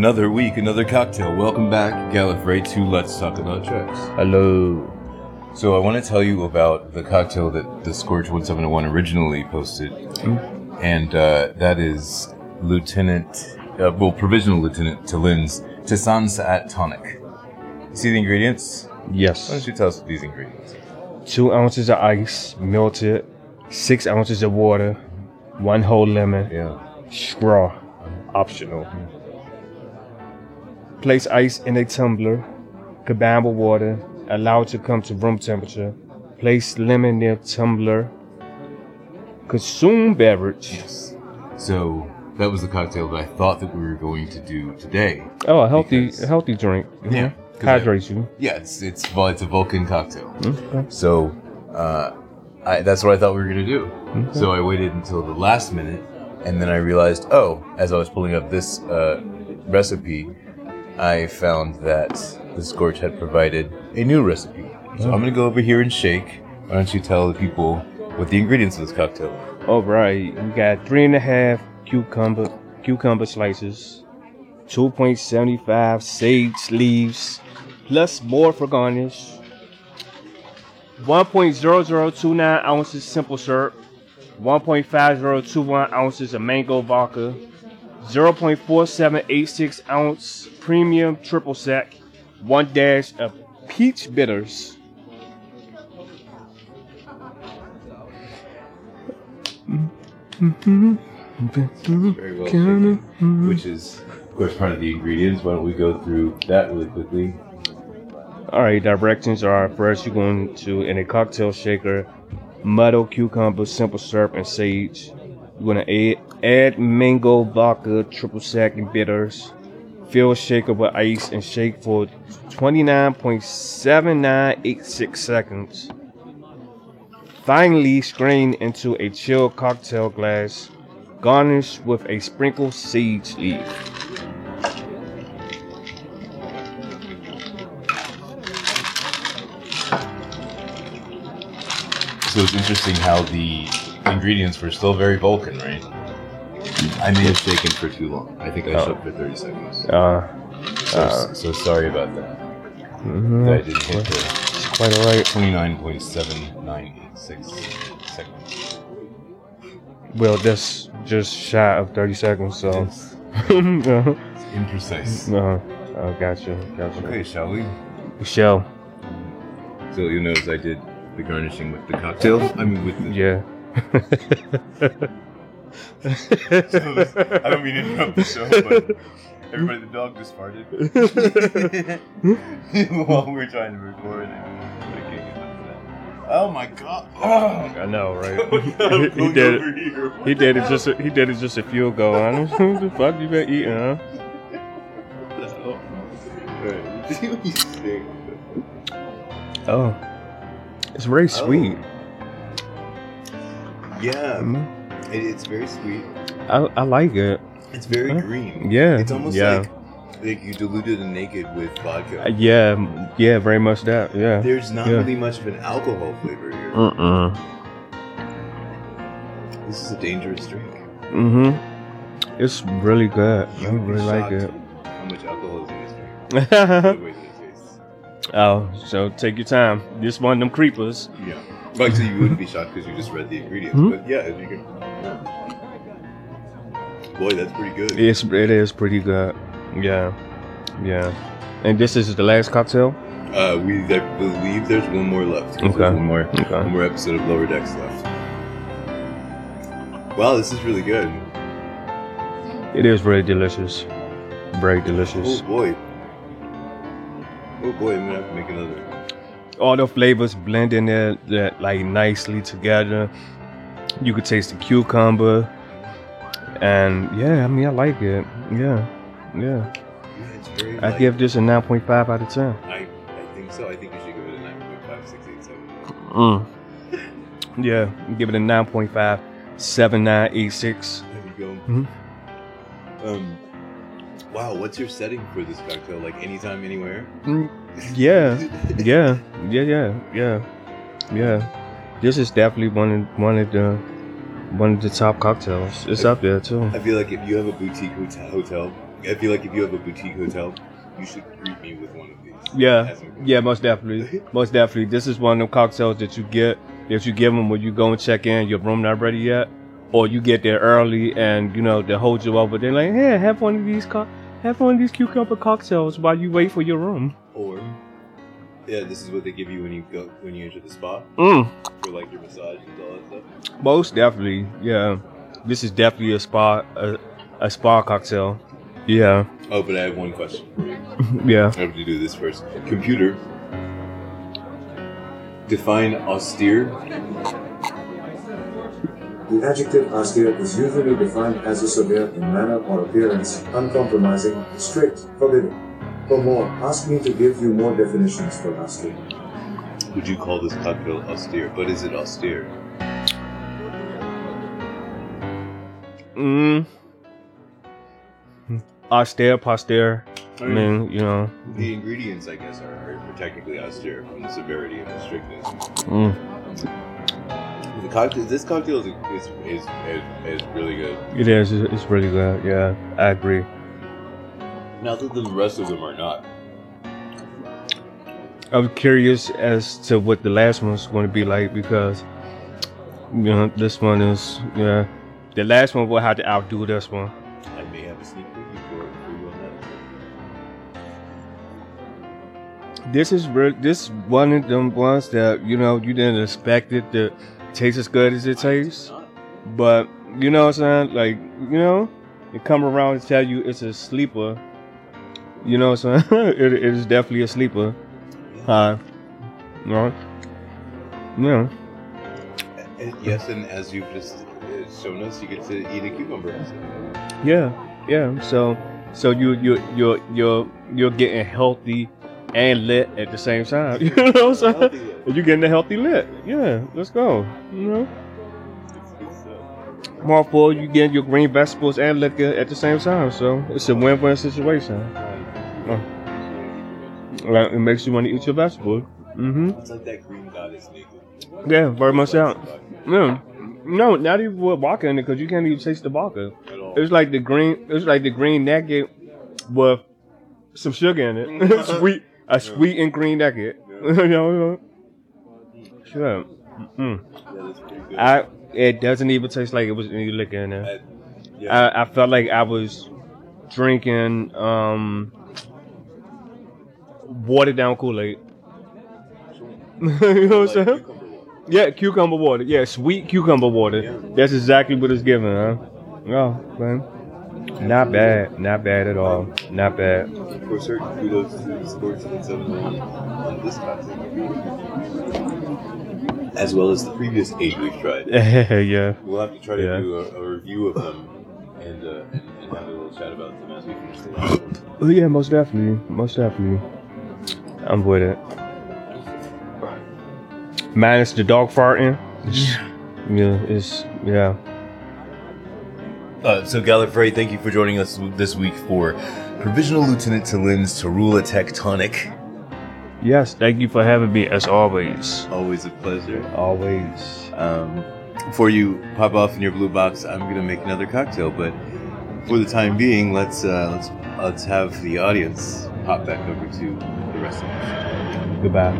Another week, another cocktail. Welcome back, Gallifrey, to Let's Talk About Treks. Hello. So I want to tell you about the cocktail that the Scourge 1701 originally posted, and uh, that is Lieutenant, uh, well, Provisional Lieutenant T'Lyn's Tisan Saat Tonic. You see the ingredients? Yes. Why don't you tell us these ingredients? Two ounces of ice, melted. Six ounces of water. One whole lemon. Yeah. Straw. Optional. Place ice in a tumbler. Combine water. Allow it to come to room temperature. Place lemon near tumbler. Consume beverage. Yes. So that was the cocktail that I thought that we were going to do today. Oh, a healthy, Because- a healthy drink. Yeah. Hydrates you. Yeah, it's it's Vul- it's a Vulcan cocktail. Okay. So uh, I, that's what I thought we were gonna do. Okay. So I waited until the last minute, and then I realized, oh, as I was pulling up this uh, recipe, I found that the Scorch had provided a new recipe. So I'm gonna go over here and shake. Why don't you tell the people what the ingredients of this cocktail? are? All right, we got three and a half cucumber cucumber slices, 2.75 sage leaves, plus more for garnish. 1.0029 ounces simple syrup, 1.5021 ounces of mango vodka, 0.4786 ounce premium triple sec, one dash of peach bitters. Very well shaken, which is, of course, part of the ingredients. Why don't we go through that really quickly? All right, directions are first you're going to in a cocktail shaker, muddle cucumber, simple syrup, and sage. You're gonna add, add mango, vodka, triple sec, and bitters. Fill shaker with ice and shake for 29.7986 seconds. Finally, strain into a chilled cocktail glass. Garnish with a sprinkled sage leaf. So it's interesting how the ingredients were still very Vulcan, right? I may have shaken for too long. I think I Oh. shook for 30 seconds. Uh, So, uh, so sorry about that. mhm. That I didn't hit the quite alright. 29.7986 seconds. Well, that's just shy of 30 seconds, so. It's uh, imprecise. No. oh, gotcha, gotcha. Okay, shall we? Shall. So you notice I did the garnishing with the cocktail. I mean, with the. yeah. I don't mean to interrupt the show, but everybody, the dog just farted while we were trying to record. it. I can't get that. Oh my god! Oh. I know, right? He did it. He did it just. A, he did it just a few ago. I don't know what the fuck you been eating, huh? Oh, it's very sweet. Yeah, Mhm. it, it's very sweet. I, I like it. It's very Huh? green. Yeah, it's almost yeah. like like you diluted a naked with vodka. Uh, Yeah, yeah, very much that. Yeah. There's not yeah. really much of an alcohol flavor here. Mm-mm. This is a dangerous drink. Mm-hmm. It's really good. I You be really like it. How much alcohol is in this drink? By the way that it tastes. oh, so take your time. This one of them creepers. Yeah. Like, so you wouldn't be shocked because you just read the ingredients. Hmm? But yeah, if you can. Boy, that's pretty good. It's it is pretty good. Yeah, yeah. And this is the last cocktail. Uh, we I believe there's one more left. Okay. One more, Okay. one more episode of Lower Decks left. Wow, this is really good. It is very delicious. Very delicious. Oh boy. Oh boy, I'm gonna have to make another. All the flavors blend in there that like nicely together. You could taste the cucumber. And yeah, I mean I like it. Yeah. Yeah. Yeah. I light. give this a 9.5 out of 10. I, I think so. I think you should give it a 9.5687. Mm. Yeah, give it a 9.5, 7986. There we go. Mhm. Um, wow, what's your setting for this cocktail? Like anytime, anywhere? Mm, yeah, yeah, yeah, yeah, yeah, yeah. This is definitely one of one of the one of the top cocktails. It's up there too. I feel like if you have a boutique hotel, hotel, I feel like if you have a boutique hotel, you should greet me with one of these. Yeah, yeah, most definitely, most definitely. This is one of them cocktails that you get that you give them when you go and check in. Your room not ready yet, or you get there early and you know they hold you over. They're like, "Hey, have one of these co- have one of these cucumber cocktails while you wait for your room." Or, yeah, this is what they give you when you go when you enter the spa Mm. for like your massage and all that stuff. Most definitely, yeah. This is definitely a spa a, a spa cocktail. Yeah, Oh, but I have one question. for you. yeah. I have to do this first. Computer, define austere. The adjective austere is usually defined as a severe in manner or appearance, uncompromising, strict, forbidding. For more, ask me to give you more definitions for austere. Would you call this cocktail austere? But is it austere? Mm. Austere, postere. I mean, you know. The ingredients, I guess, are, are technically austere from the severity and the strictness. Mm. The cocktail, this cocktail is is, is, is, is really good. It is. It's really good. Yeah, I agree. Not that the rest of them are not. I'm curious as to what the last one's going to be like because, you know, this one is yeah. The last one will have to outdo this one. I may have a sneak preview for, for you on that. This is real. This one of them ones that you know you didn't expect it to taste as good as it tastes. but You know what I'm saying? Like, you know, they come around and tell you it's a sleeper. You know what I'm saying? it, it is definitely a sleeper. Hi. Right? Yeah. Yes, and as you've just uh, shown us, you get to eat a cucumber. Yeah. Yeah. So so you you you're you're you're getting healthy and lit at the same time. You know what I'm saying? You're getting a healthy lit. Yeah, let's go. You know? More for you getting your green vegetables and liquor at the same time. So it's a win-win situation. Uh, it makes you want to eat your vegetables. Mm-hmm. It's like that green goddess nigga. Yeah, very much out. No, no, not even with vodka in it because you can't even taste the vodka. It's like the green. It's like the green nugget with some sugar in it. sweet, a sweet and green nugget. you know, sure. Mm. Yeah. I. It doesn't even taste like it was any liquor in there. I- yeah. I, I felt like I was drinking um watered down Kool Aid. you know what I'm saying? Yeah, cucumber water. Yeah, sweet cucumber water. That's exactly what it's giving, huh? Oh, man. Not bad. Not bad at all. Not bad. For certain kudos to Sports and 7 on this cocktail. As well as the previous eight we've tried. yeah. We'll have to try to Yeah. do a, a review of them and, uh, and, and have a little chat about them as we finish the last one. Oh, yeah, most definitely. Most definitely. I'm with it. Minus the dog farting. Yeah, it's, yeah. Uh, so, Gallifrey, thank you for joining us this week for Provisional Lieutenant T'Lyn's Tarula Tectonic. Yes, thank you for having me as always. Always a pleasure. Always. Um, before you pop off in your blue box, I'm gonna make another cocktail. But for the time being, let's uh, let's let's have the audience pop back over to the rest of us. Goodbye.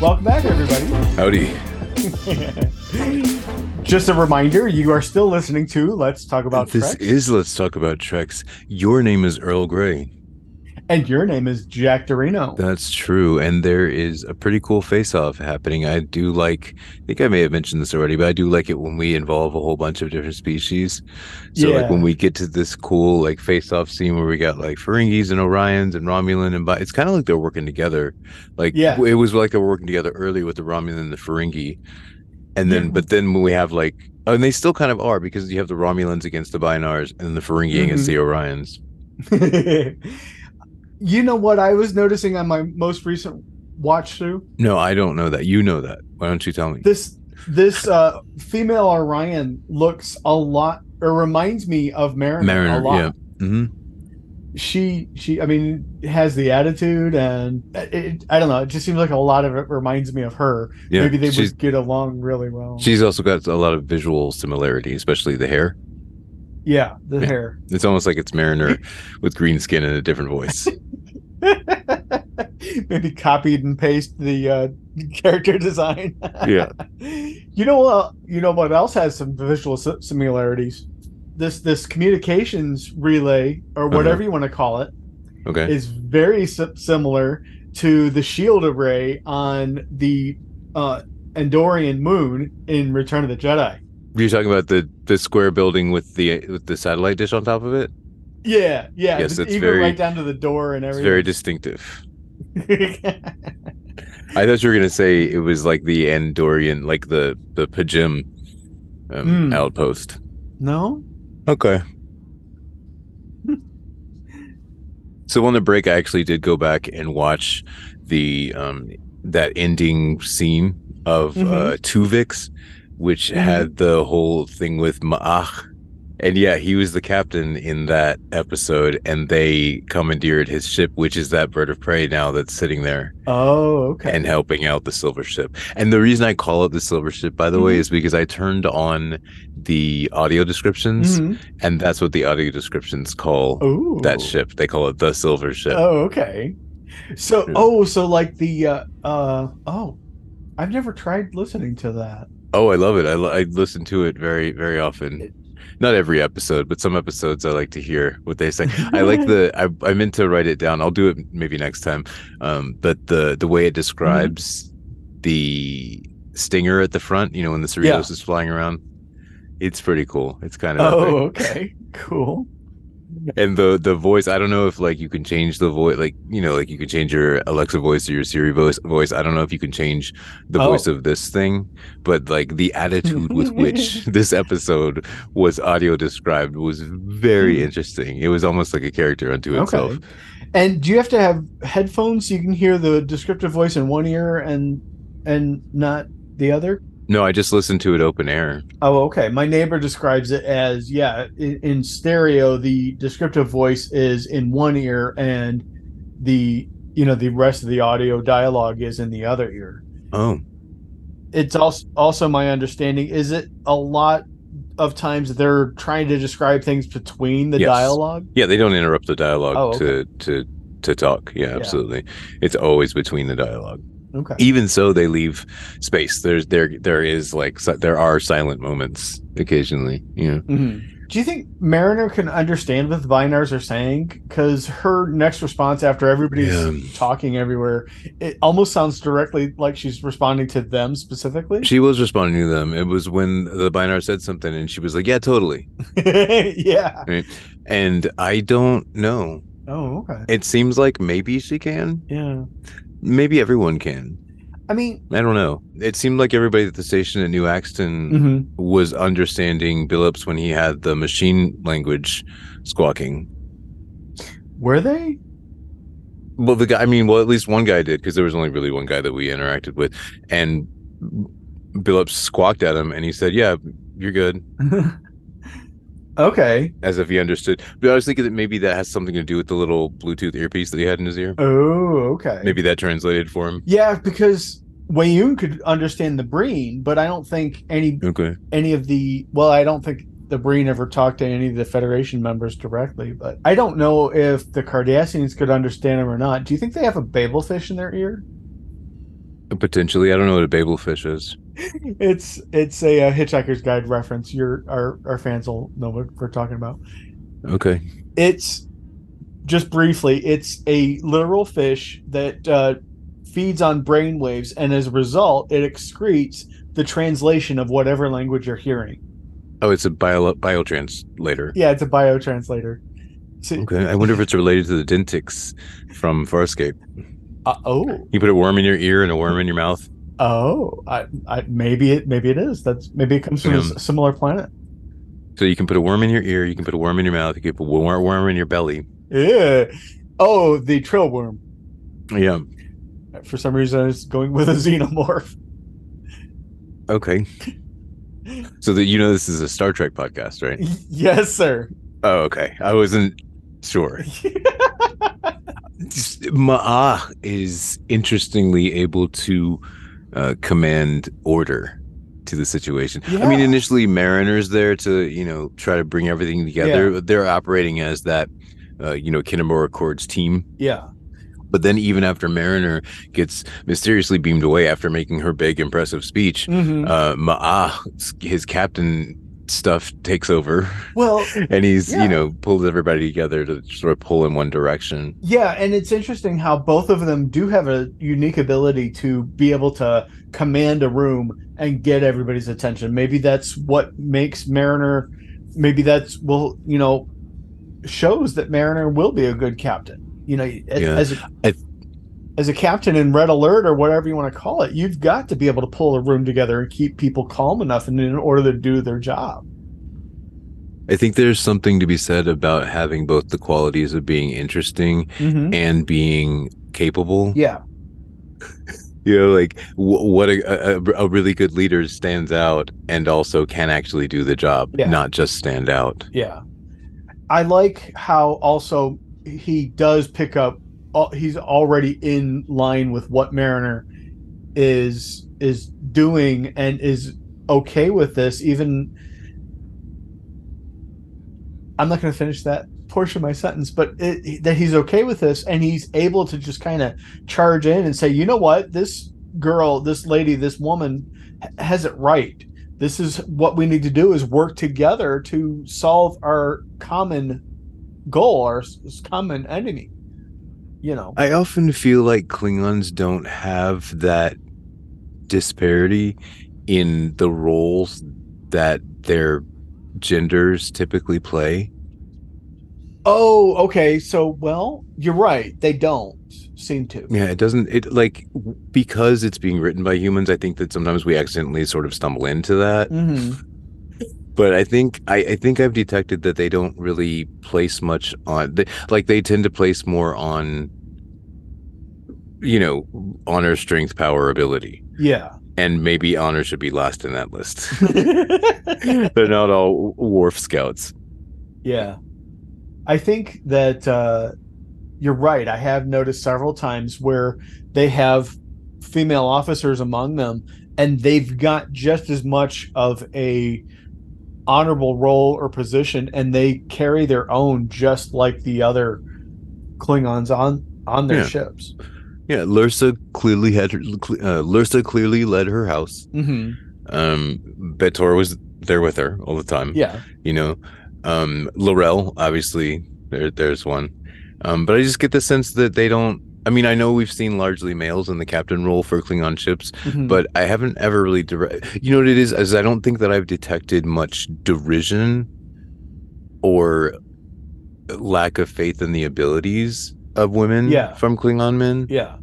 Welcome back, everybody. Howdy. Just a reminder, you are still listening to Let's Talk About Treks. this is Let's Talk About Treks. Your name is Earl Grey. and your name is Jack Dorino. That's true. And there is a pretty cool face off happening. I do like, I think I may have mentioned this already, but I do like it when we involve a whole bunch of different species. So, like, when we get to this cool, like, face off scene where we got like Ferengis and Orions and Romulan and Bi- it's kind of like they're working together. Like, Yeah. it was like they were working together early with the Romulan and the Ferengi. And then, Yeah. but then when we have like, oh, and they still kind of are because you have the Romulans against the Bynars and the Ferengi against Mm-hmm. the Orions. you know what I was noticing on my most recent watch through? No, I don't know that. You know that. Why don't you tell me? This this uh female Orion looks a lot or reminds me of Mariner, Mariner, a lot. yeah. hmm She she I mean has the attitude and it, I don't know, it just seems like a lot of it reminds me of her. Yeah. Maybe they would get along really well. she's also got a lot of visual similarity, especially the hair. yeah, the Yeah. hair. It's almost like it's Mariner with green skin and a different voice. Maybe copied and paste the uh, character design. yeah. you know what? You know what else has some visual similarities? This this communications relay or Uh-huh. whatever you want to call it Okay. is very si- similar to the shield array on the uh, Andorian moon in Return of the Jedi. You're talking about the the square building with the with the satellite dish on top of it. Yeah, yeah. Yes, it's even very- right down to the door and It's everything. very distinctive. I thought you were gonna say it was like the Andorian, like the the Pajim um, Mm. outpost. no. Okay. so on the break, I actually did go back and watch the um that ending scene of uh Twovix, which Mhm. had the whole thing with Ma'ah. And yeah, he was the captain in that episode, and they commandeered his ship, which is that bird of prey now that's sitting there Oh, okay. and helping out the silver ship. And the reason I call it the silver ship, by the way, Mhm. is because I turned on the audio descriptions, Mhm. and that's what the audio descriptions call Ooh. that ship. They call it the silver ship. Oh, okay. So oh, so like the uh uh oh, I've never tried listening to that. Oh, I love it. I, I listen to it very, very often. Not every episode, but some episodes I like to hear what they say. I like the. I, I meant to write it down. I'll do it maybe next time. Um, but the the way it describes the stinger at the front, you know, when the Cerritos Yeah. is flying around, it's pretty cool. It's kind of Oh, epic. okay, cool. And the the voice. I don't know if like you can change the voice, like you know, like you can change your Alexa voice or your Siri voice. Voice. I don't know if you can change the Oh. voice of this thing, but like the attitude with which this episode was audio described was very Hmm. interesting. It was almost like a character unto itself. Okay. And do you have to have headphones so you can hear the descriptive voice in one ear and and not the other? No, I just listened to it open air. Oh, okay. My neighbor describes it as yeah, in, in stereo the descriptive voice is in one ear and the you know the rest of the audio dialogue is in the other ear. Oh, It's also also my understanding is it a lot of times they're trying to describe things between the Yes. dialogue. yeah, they don't interrupt the dialogue Oh, to to to talk. Yeah, absolutely. It's always between the dialogue. Okay. even so they leave space there's there there is like there are silent moments occasionally you know Mhm. Do you think Mariner can understand what the Bynars are saying? Because her next response after everybody's Yeah. talking everywhere, it almost sounds directly like she's responding to them specifically. she was responding to them it was when the Bynar said something and she was like yeah totally yeah. and i don't know Oh, okay. it seems like maybe she can Yeah. Maybe everyone can I mean, i don't know it seemed like everybody at the station at new axton mhm. was understanding billups when he had the machine language squawking were they? Well, the guy, I mean, well, at least one guy did because there was only really one guy that we interacted with. And Billups squawked at him and he said, Yeah, you're good, okay. as if he understood. But I was thinking that maybe that has something to do with the little Bluetooth earpiece that he had in his ear. Oh, okay. Maybe that translated for him. Yeah, because Weyoun could understand the Breen, but I don't think any Okay. any of the well, I don't think the Breen ever talked to any of the Federation members directly, but I don't know if the Cardassians could understand him or not. Do you think they have a Babelfish in their ear? Potentially. I don't know what a Babelfish is. It's it's a, uh Hitchhiker's Guide reference. Your our our fans will know what we're talking about. Okay. It's just briefly, it's a literal fish that uh, feeds on brain waves, and as a result, it excretes the translation of whatever language you're hearing. Oh, it's a bio bio translator. Yeah, it's a biotranslator. So, Okay. I wonder if it's related to the Dentix from Farscape. Uh, oh, You put a worm in your ear and a worm in your mouth. oh, I, I, maybe it, maybe it is. That's maybe it comes from a similar planet. So you can put a worm in your ear, you can put a worm in your mouth, you can put a wor- worm in your belly. Yeah. Oh, the trail worm. Yeah. For some reason, I was going with a xenomorph. Okay. So that you know this is a Star Trek podcast, right? yes, sir. Oh, okay. I wasn't sure. Ma'ah is interestingly able to uh, command order to the situation. I mean, initially Mariner's there to, you know, try to bring everything together. but They're operating as that, uh, you know, Khitomer Accords team. yeah. But then even after Mariner gets mysteriously beamed away after making her big impressive speech, Mhm. uh Ma'ah, his captain stuff takes over Well, and he's Yeah. you know pulls everybody together to sort of pull in one direction Yeah, and it's interesting how both of them do have a unique ability to be able to command a room and get everybody's attention. Maybe that's what makes Mariner. Maybe that's well, you know shows that Mariner will be a good captain. You know, as, Yeah. as a, I- as a captain in Red Alert or whatever you want to call it, you've got to be able to pull a room together and keep people calm enough in, in order to do their job. i think there's something to be said about having both the qualities of being interesting Mm-hmm. and being capable Yeah, you know like w- what a, a, a really good leader stands out and also can actually do the job Yeah. not just stand out Yeah. I like how also he does pick up he's already in line with what Mariner is is doing and is okay with this even I'm not going to finish that portion of my sentence, but it, that he's okay with this and he's able to just kind of charge in and say, you know what, this girl, this lady, this woman has it right. This is what we need to do is work together to solve our common goal, our common enemy. You know, I often feel like Klingons don't have that disparity in the roles that their genders typically play. Oh, okay. So, well, you're right. They don't seem to. Yeah, it doesn't it like because it's being written by humans, I think that sometimes we accidentally sort of stumble into that. hmm But I think I, I think I've detected that they don't really place much on they, like they tend to place more on you know, honor, strength, power, ability. Yeah. And maybe honor should be last in that list. They're not all Worf scouts. yeah. I think that uh, you're right. I have noticed several times where they have female officers among them, and they've got just as much of a honorable role or position, and they carry their own just like the other Klingons on on their Yeah. ships. Yeah, Lursa clearly had her, uh, Lursa clearly led her house. Mm-hmm. Um, B'Etor was there with her all the time. Yeah. you know um laurel obviously there there's one um but i just get the sense that they don't i mean i know we've seen largely males in the captain role for klingon ships Mhm. but i haven't ever really direct you know what it is is i don't think that i've detected much derision or lack of faith in the abilities of women Yeah. from klingon men yeah.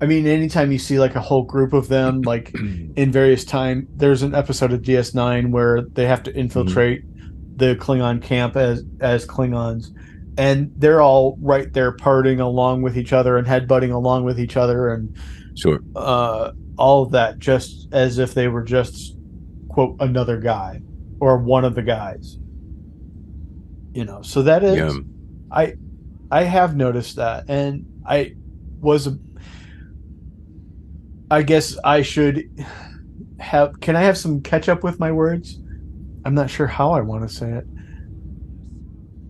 I mean, anytime you see like a whole group of them, like in various time, there's an episode of DS9 where they have to infiltrate the Klingon camp as as Klingons, and they're all right there partying along with each other and headbutting along with each other and sure uh, all of that, just as if they were just quote another guy or one of the guys. You know, so that is yeah I I have noticed that, and I was. I guess I should have. Can I have some catch up with my words? I'm not sure how I want to say it.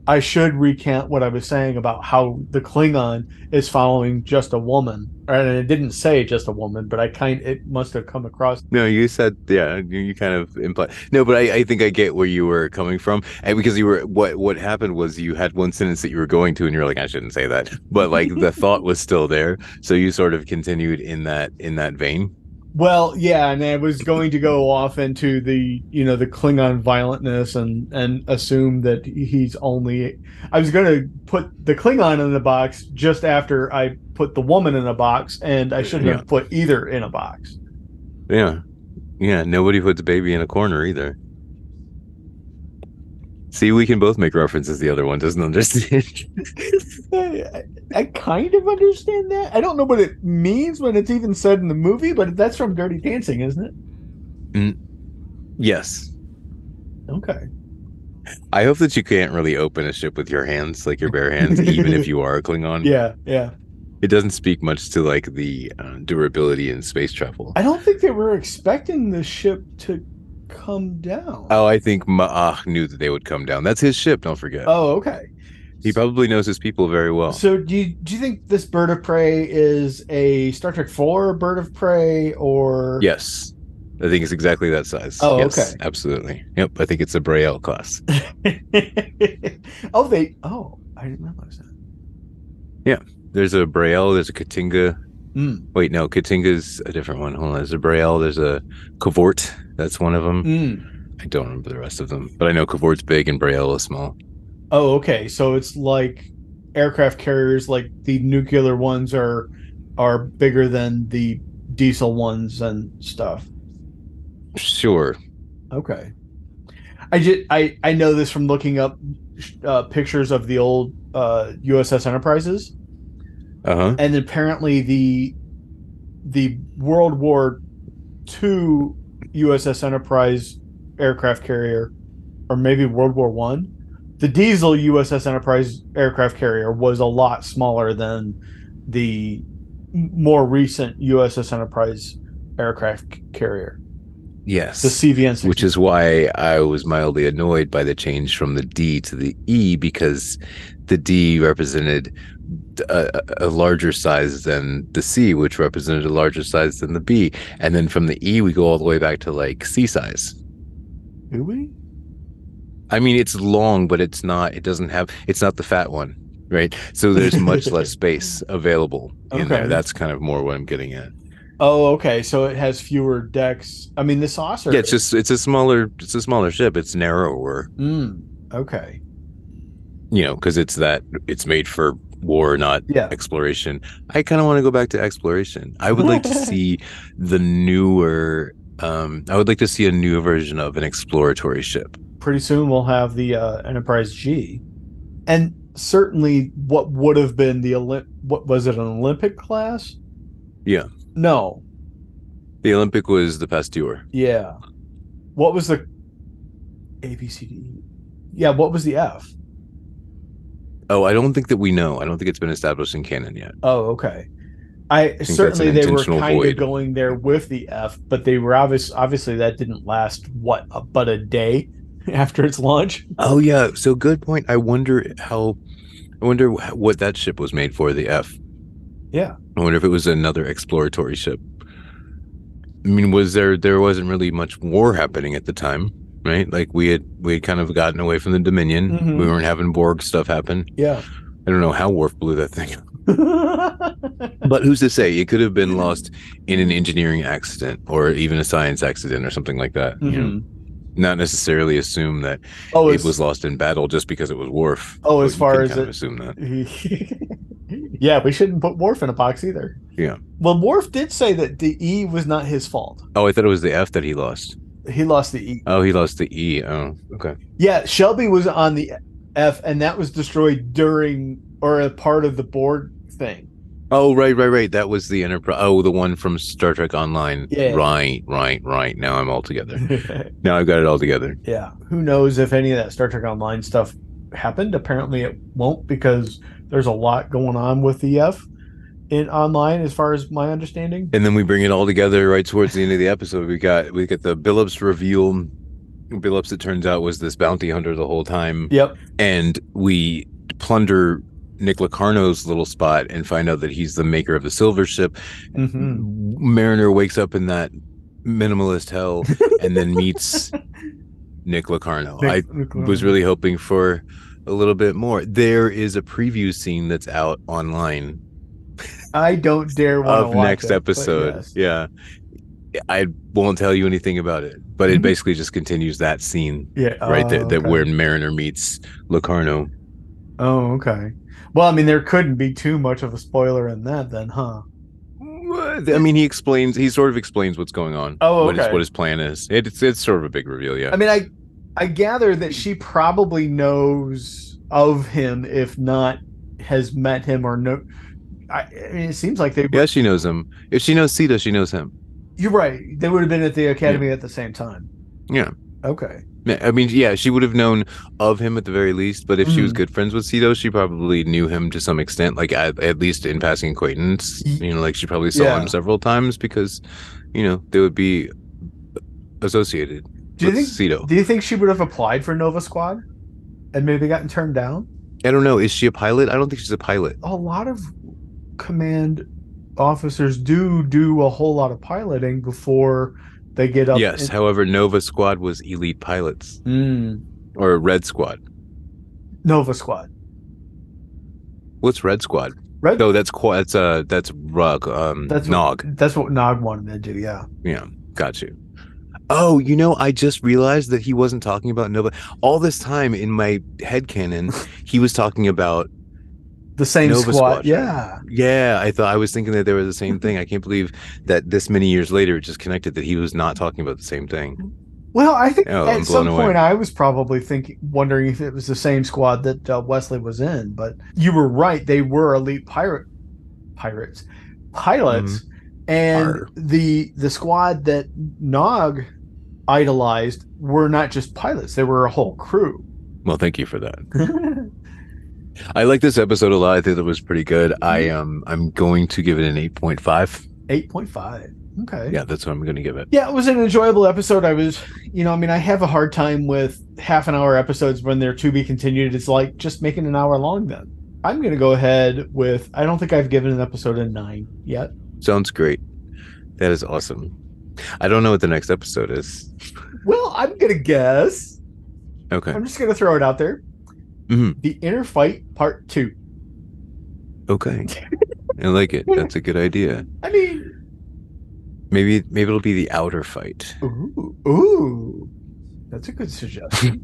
I should recant what I was saying about how the Klingon is following just a woman, and it didn't say just a woman, but I kind it must have come across. No, you said yeah. You, you kind of implied no, but I, I think I get where you were coming from, and because you were what what happened was you had one sentence that you were going to, and you're like, I shouldn't say that, but like the thought was still there, so you sort of continued in that in that vein. Well, yeah, and I was going to go off into the you know the Klingon violentness and and assume that he's only. I was going to put the Klingon in the box just after I put the woman in a box, and I shouldn't Yeah. have put either in a box. Yeah, yeah. Nobody puts baby in a corner either. See, we can both make references. The other one doesn't understand. I, I kind of understand that. I don't know what it means when it's even said in the movie, but that's from Dirty Dancing, isn't it? yes, Okay. I hope that you can't really open a ship with your hands, like your bare hands, even if you are a Klingon. Yeah, yeah. It doesn't speak much to like the uh, durability in space travel. I don't think they were expecting the ship to come down. Oh, I think Ma'ah knew that they would come down. That's his ship, don't forget. Oh, okay. He probably knows his people very well. So do you do you think this bird of prey is a Star Trek Four bird of prey or yes. I think it's exactly that size. Oh, yes, okay. Absolutely. Yep. I think it's a B'rel class. oh they oh I didn't realize that. Yeah, there's a B'rel, there's a K'Tinga. Mm. Wait, no, K'Tinga's a different one. Hold on. There's a B'rel, there's a K'Vort. That's one of them. Mm. I don't remember the rest of them, but I know K'Vort's big and B'rel is small. Oh okay, so it's like aircraft carriers like the nuclear ones are are bigger than the diesel ones and stuff. Sure. Okay. I just I I know this from looking up uh, pictures of the old uh, USS Enterprises. Uh huh. and apparently the the World War II USS Enterprise aircraft carrier, or maybe World War One, the diesel USS Enterprise aircraft carrier was a lot smaller than the more recent USS Enterprise aircraft carrier. Yes. The CVN, which is why I was mildly annoyed by the change from the D to the E because the D represented a, a larger size than the C, which represented a larger size than the B, and then from the E we go all the way back to like C size. do we? I mean, it's long, but it's not. It doesn't have. It's not the fat one, right? So there's much less space available in Okay. there. That's kind of more what I'm getting at. Oh, okay. So it has fewer decks. I mean, the saucer. Yeah, it's just it's a smaller it's a smaller ship. It's narrower, Mm, okay. you know, because it's that it's made for war, not Yeah. exploration. I kind of want to go back to exploration. I would like to see the newer. Um, I would like to see a new version of an exploratory ship. Pretty soon we'll have the uh, Enterprise G, and certainly what would have been the Olymp. What was it? An Olympic class? Yeah. No. The Olympic was the Pasteur. Yeah. What was the A B C D? Yeah. What was the F? Oh, I don't think that we know. I don't think it's been established in canon yet. Oh, okay. I that's certainly they were kind of going there with the F, but they were obvious. Obviously, that didn't last what, but a day after its launch. Oh yeah, so good point. I wonder how. I wonder what that ship was made for. The F. Yeah. I wonder if it was another exploratory ship. I mean, was there? There wasn't really much war happening at the time, right? Like we had we had kind of gotten away from the Dominion. Mhm. We weren't having Borg stuff happen. Yeah. I don't know how Worf blew that thing. But who's to say? It could have been lost in an engineering accident or even a science accident or something like that. You know, Mhm. not necessarily assume that Oh, it was lost in battle just because it was Worf. Oh, as far as it- assume that. yeah, we shouldn't put Worf in a box either. Yeah. Well, Worf did say that the E was not his fault. Oh, I thought it was the F that he lost. He lost the E. Oh, he lost the E. Oh, okay. Yeah, Shelby was on the F, and that was destroyed during or a part of the Borg thing. Oh, right, right, right. That was the Enterprise. Oh, the one from Star Trek Online. Yeah. Right, right, right. Now I'm all together. Now I've got it all together. yeah, who knows if any of that Star Trek Online stuff happened? Apparently, it won't because there's a lot going on with the F in online, as far as my understanding. And then we bring it all together right towards the end of the episode. We got we get the Billups reveal. Billups, it turns out, was this bounty hunter the whole time. Yep. and we plunder Nick Locarno's little spot and find out that he's the maker of the silver ship. hmm Mariner wakes up in that minimalist hell and then meets Nick Locarno. I was really hoping for a little bit more. There is a preview scene that's out online I don't dare want of next it, episode. yes. Yeah. I won't tell you anything about it, but it Mhm. basically just continues that scene Yeah, right there oh, that okay. where Mariner meets Locarno. Oh, okay. Well, I mean, there couldn't be too much of a spoiler in that, then, huh? I mean, he explains. He sort of explains what's going on. Oh, what his okay. what his plan is. It, it's it's sort of a big reveal. Yeah. I mean, I I gather that she probably knows of him, if not has met him or no. I, I mean, it seems like they. yeah, she knows him. If she knows Sito, she knows him. You're right. They would have been at the academy at the same time. Yeah. Okay. Yeah, I mean, yeah, she would have known of him at the very least. But if she was Mhm. good friends with Sito, she probably knew him to some extent, like at, at least in passing acquaintance. You know, like she probably saw Yeah. him several times because, you know, they would be associated Do you with think? Sito. Do you think she would have applied for Nova Squad, and maybe gotten turned down? I don't know. Is she a pilot? I don't think she's a pilot. a lot of command officers do do a whole lot of piloting before they get up. yes. in- However, Nova Squad was elite pilots Mm. or Red Squad. Nova Squad. What's Red Squad? Red. No, that's that's uh that's Rug um that's Nog. What, that's what Nog wanted to do. Yeah. Yeah, got you. Oh, you know, I just realized that he wasn't talking about Nova. All this time in my head canon, he was talking about The same Nova squad. Squadron. Yeah. yeah, I thought I was thinking that they were the same thing. I can't believe that this many years later it just connected that he was not talking about the same thing. Well, I think Oh, at some away. point I was probably thinking, wondering if it was the same squad that uh, Wesley was in. But you were right; they were elite pirate pirates, pilots, and Mm-hmm. Arr. the the squad that Nog idolized were not just pilots; they were a whole crew. Well, thank you for that. I like this episode a lot. I think it was pretty good. I Mm-hmm. um I'm going to give it an 8.5. Eight point five. Okay. Yeah, that's what I'm gonna give it. Yeah, it was an enjoyable episode. I was, you know, I mean, I have a hard time with half an hour episodes when they're to be continued. It's like just making an hour long then. I'm going to go ahead with, I don't think I've given an episode a nine yet. Sounds great. That is awesome. I don't know what the next episode is. Well, I'm going to guess. Okay. I'm just going to throw it out there. Mhm. The Inner Fight Part 2. Okay. I like it. That's a good idea. I mean, Maybe maybe it'll be the outer fight. ooh, ooh. That's a good suggestion.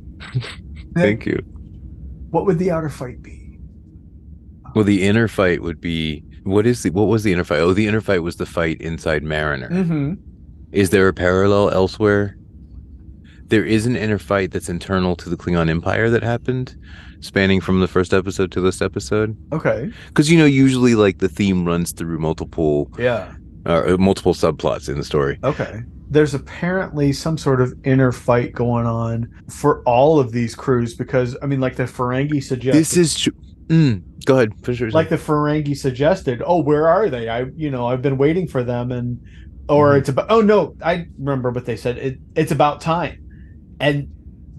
Thank you. what would the outer fight be? Well, the inner fight would be what is the what was the inner fight? Oh, the inner fight was the fight inside Mariner. Mm-hmm. Is there a parallel elsewhere? There is an inner fight that's internal to the Klingon Empire that happened, spanning from the first episode to this episode. Okay. Because you know, usually like the theme runs through multiple Yeah. uh, multiple subplots in the story. Okay. There's apparently some sort of inner fight going on for all of these crews because I mean, like the Ferengi suggested, This is true. Mm, go ahead. Finish your like the Ferengi suggested. Oh, where are they? I, you know, I've been waiting for them, and or Mhm. it's about. Oh no, I remember what they said. It, it's about time, and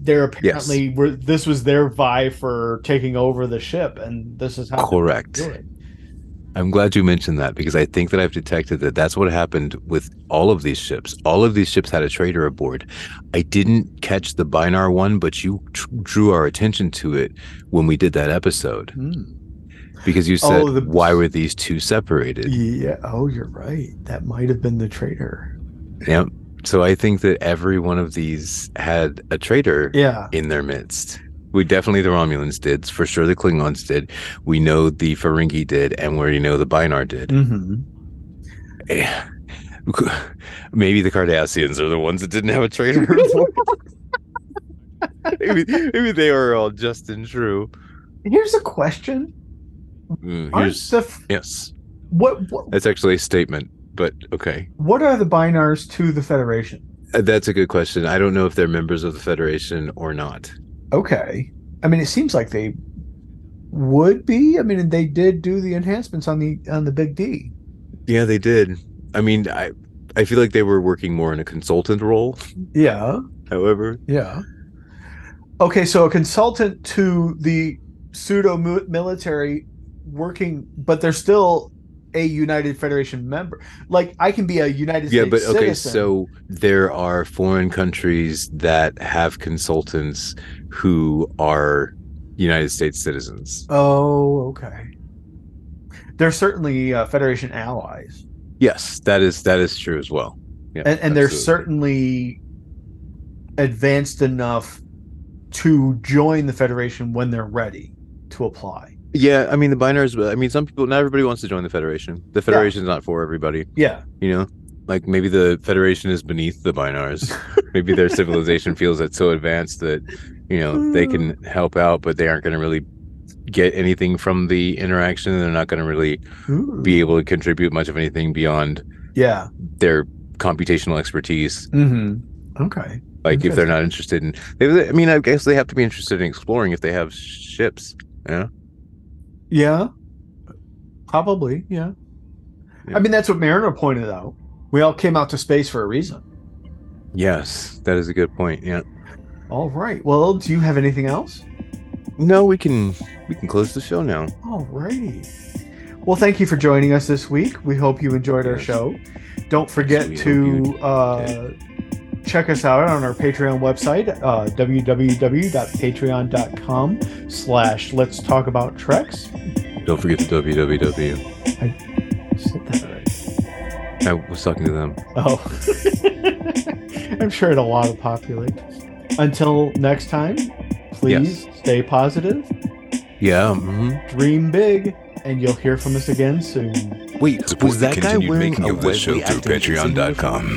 they're apparently were. This was their vie for taking over the ship, and this is how Correct. I'm glad you mentioned that because I think that I've detected that that's what happened with all of these ships. All of these ships had a traitor aboard. I didn't catch the Bynar one, but you tr- drew our attention to it when we did that episode Hmm. because you said, Oh, the- "Why were these two separated?" Yeah. Oh, you're right. That might have been the traitor. Yep. So I think that every one of these had a traitor Yeah. in their midst. We definitely the Romulans did, for sure the Klingons did. We know the Ferengi did, and we already know the Bynar did. Mm-hmm. Maybe the Cardassians are the ones that didn't have a traitor. maybe, maybe they were all just and true. Here's a question. Mm, here's the f- yes, what, what that's actually a statement, but okay, what are the Bynars to the Federation? Uh, that's a good question. I don't know if they're members of the Federation or not. Okay. I mean, it seems like they would be. I mean, they did do the enhancements on the on the Big D. Yeah, they did. I mean, I I feel like they were working more in a consultant role. Yeah. However, Yeah. Okay, so a consultant to the pseudo military working, but they're still a United Federation member. Like I can be a United States citizen. yeah, States but okay, citizen. so there are foreign countries that have consultants who are United States citizens. Oh, okay. They're certainly uh, Federation allies, Yes, that is that is true as well. Yeah, and, and they're certainly advanced enough to join the Federation when they're ready to apply. Yeah, I mean the Bynars. I mean, some people, not everybody wants to join the Federation. The Federation is not for everybody. Yeah. You know, like maybe the Federation is beneath the Bynars. maybe their civilization feels it's so advanced that you know they can help out, but they aren't going to really get anything from the interaction. They're not going to really Ooh. be able to contribute much of anything beyond Yeah. their computational expertise. Mm-hmm. Okay. Like if they're not interested in, they, I mean, I guess they have to be interested in exploring if they have ships. Yeah. Yeah. Probably, yeah. Yeah. I mean, that's what Mariner pointed out. We all came out to space for a reason. Yes, that is a good point. Yeah. All right. Well, do you have anything else? No, we can we can close the show now. All righty. Well, thank you for joining us this week. We hope you enjoyed our show. Don't forget to uh, check us out on our Patreon website, uh, www.patreon.com slash let's talk about Treks. Don't forget the www. I Said that right. I was talking to them. Oh, I'm sure it'll auto populate. Until next time, please stay positive, Yeah. hmm dream big, and you'll hear from us again soon. Wait, Support was the that guy continued wearing making a of this show Wesley through acting patreon.com.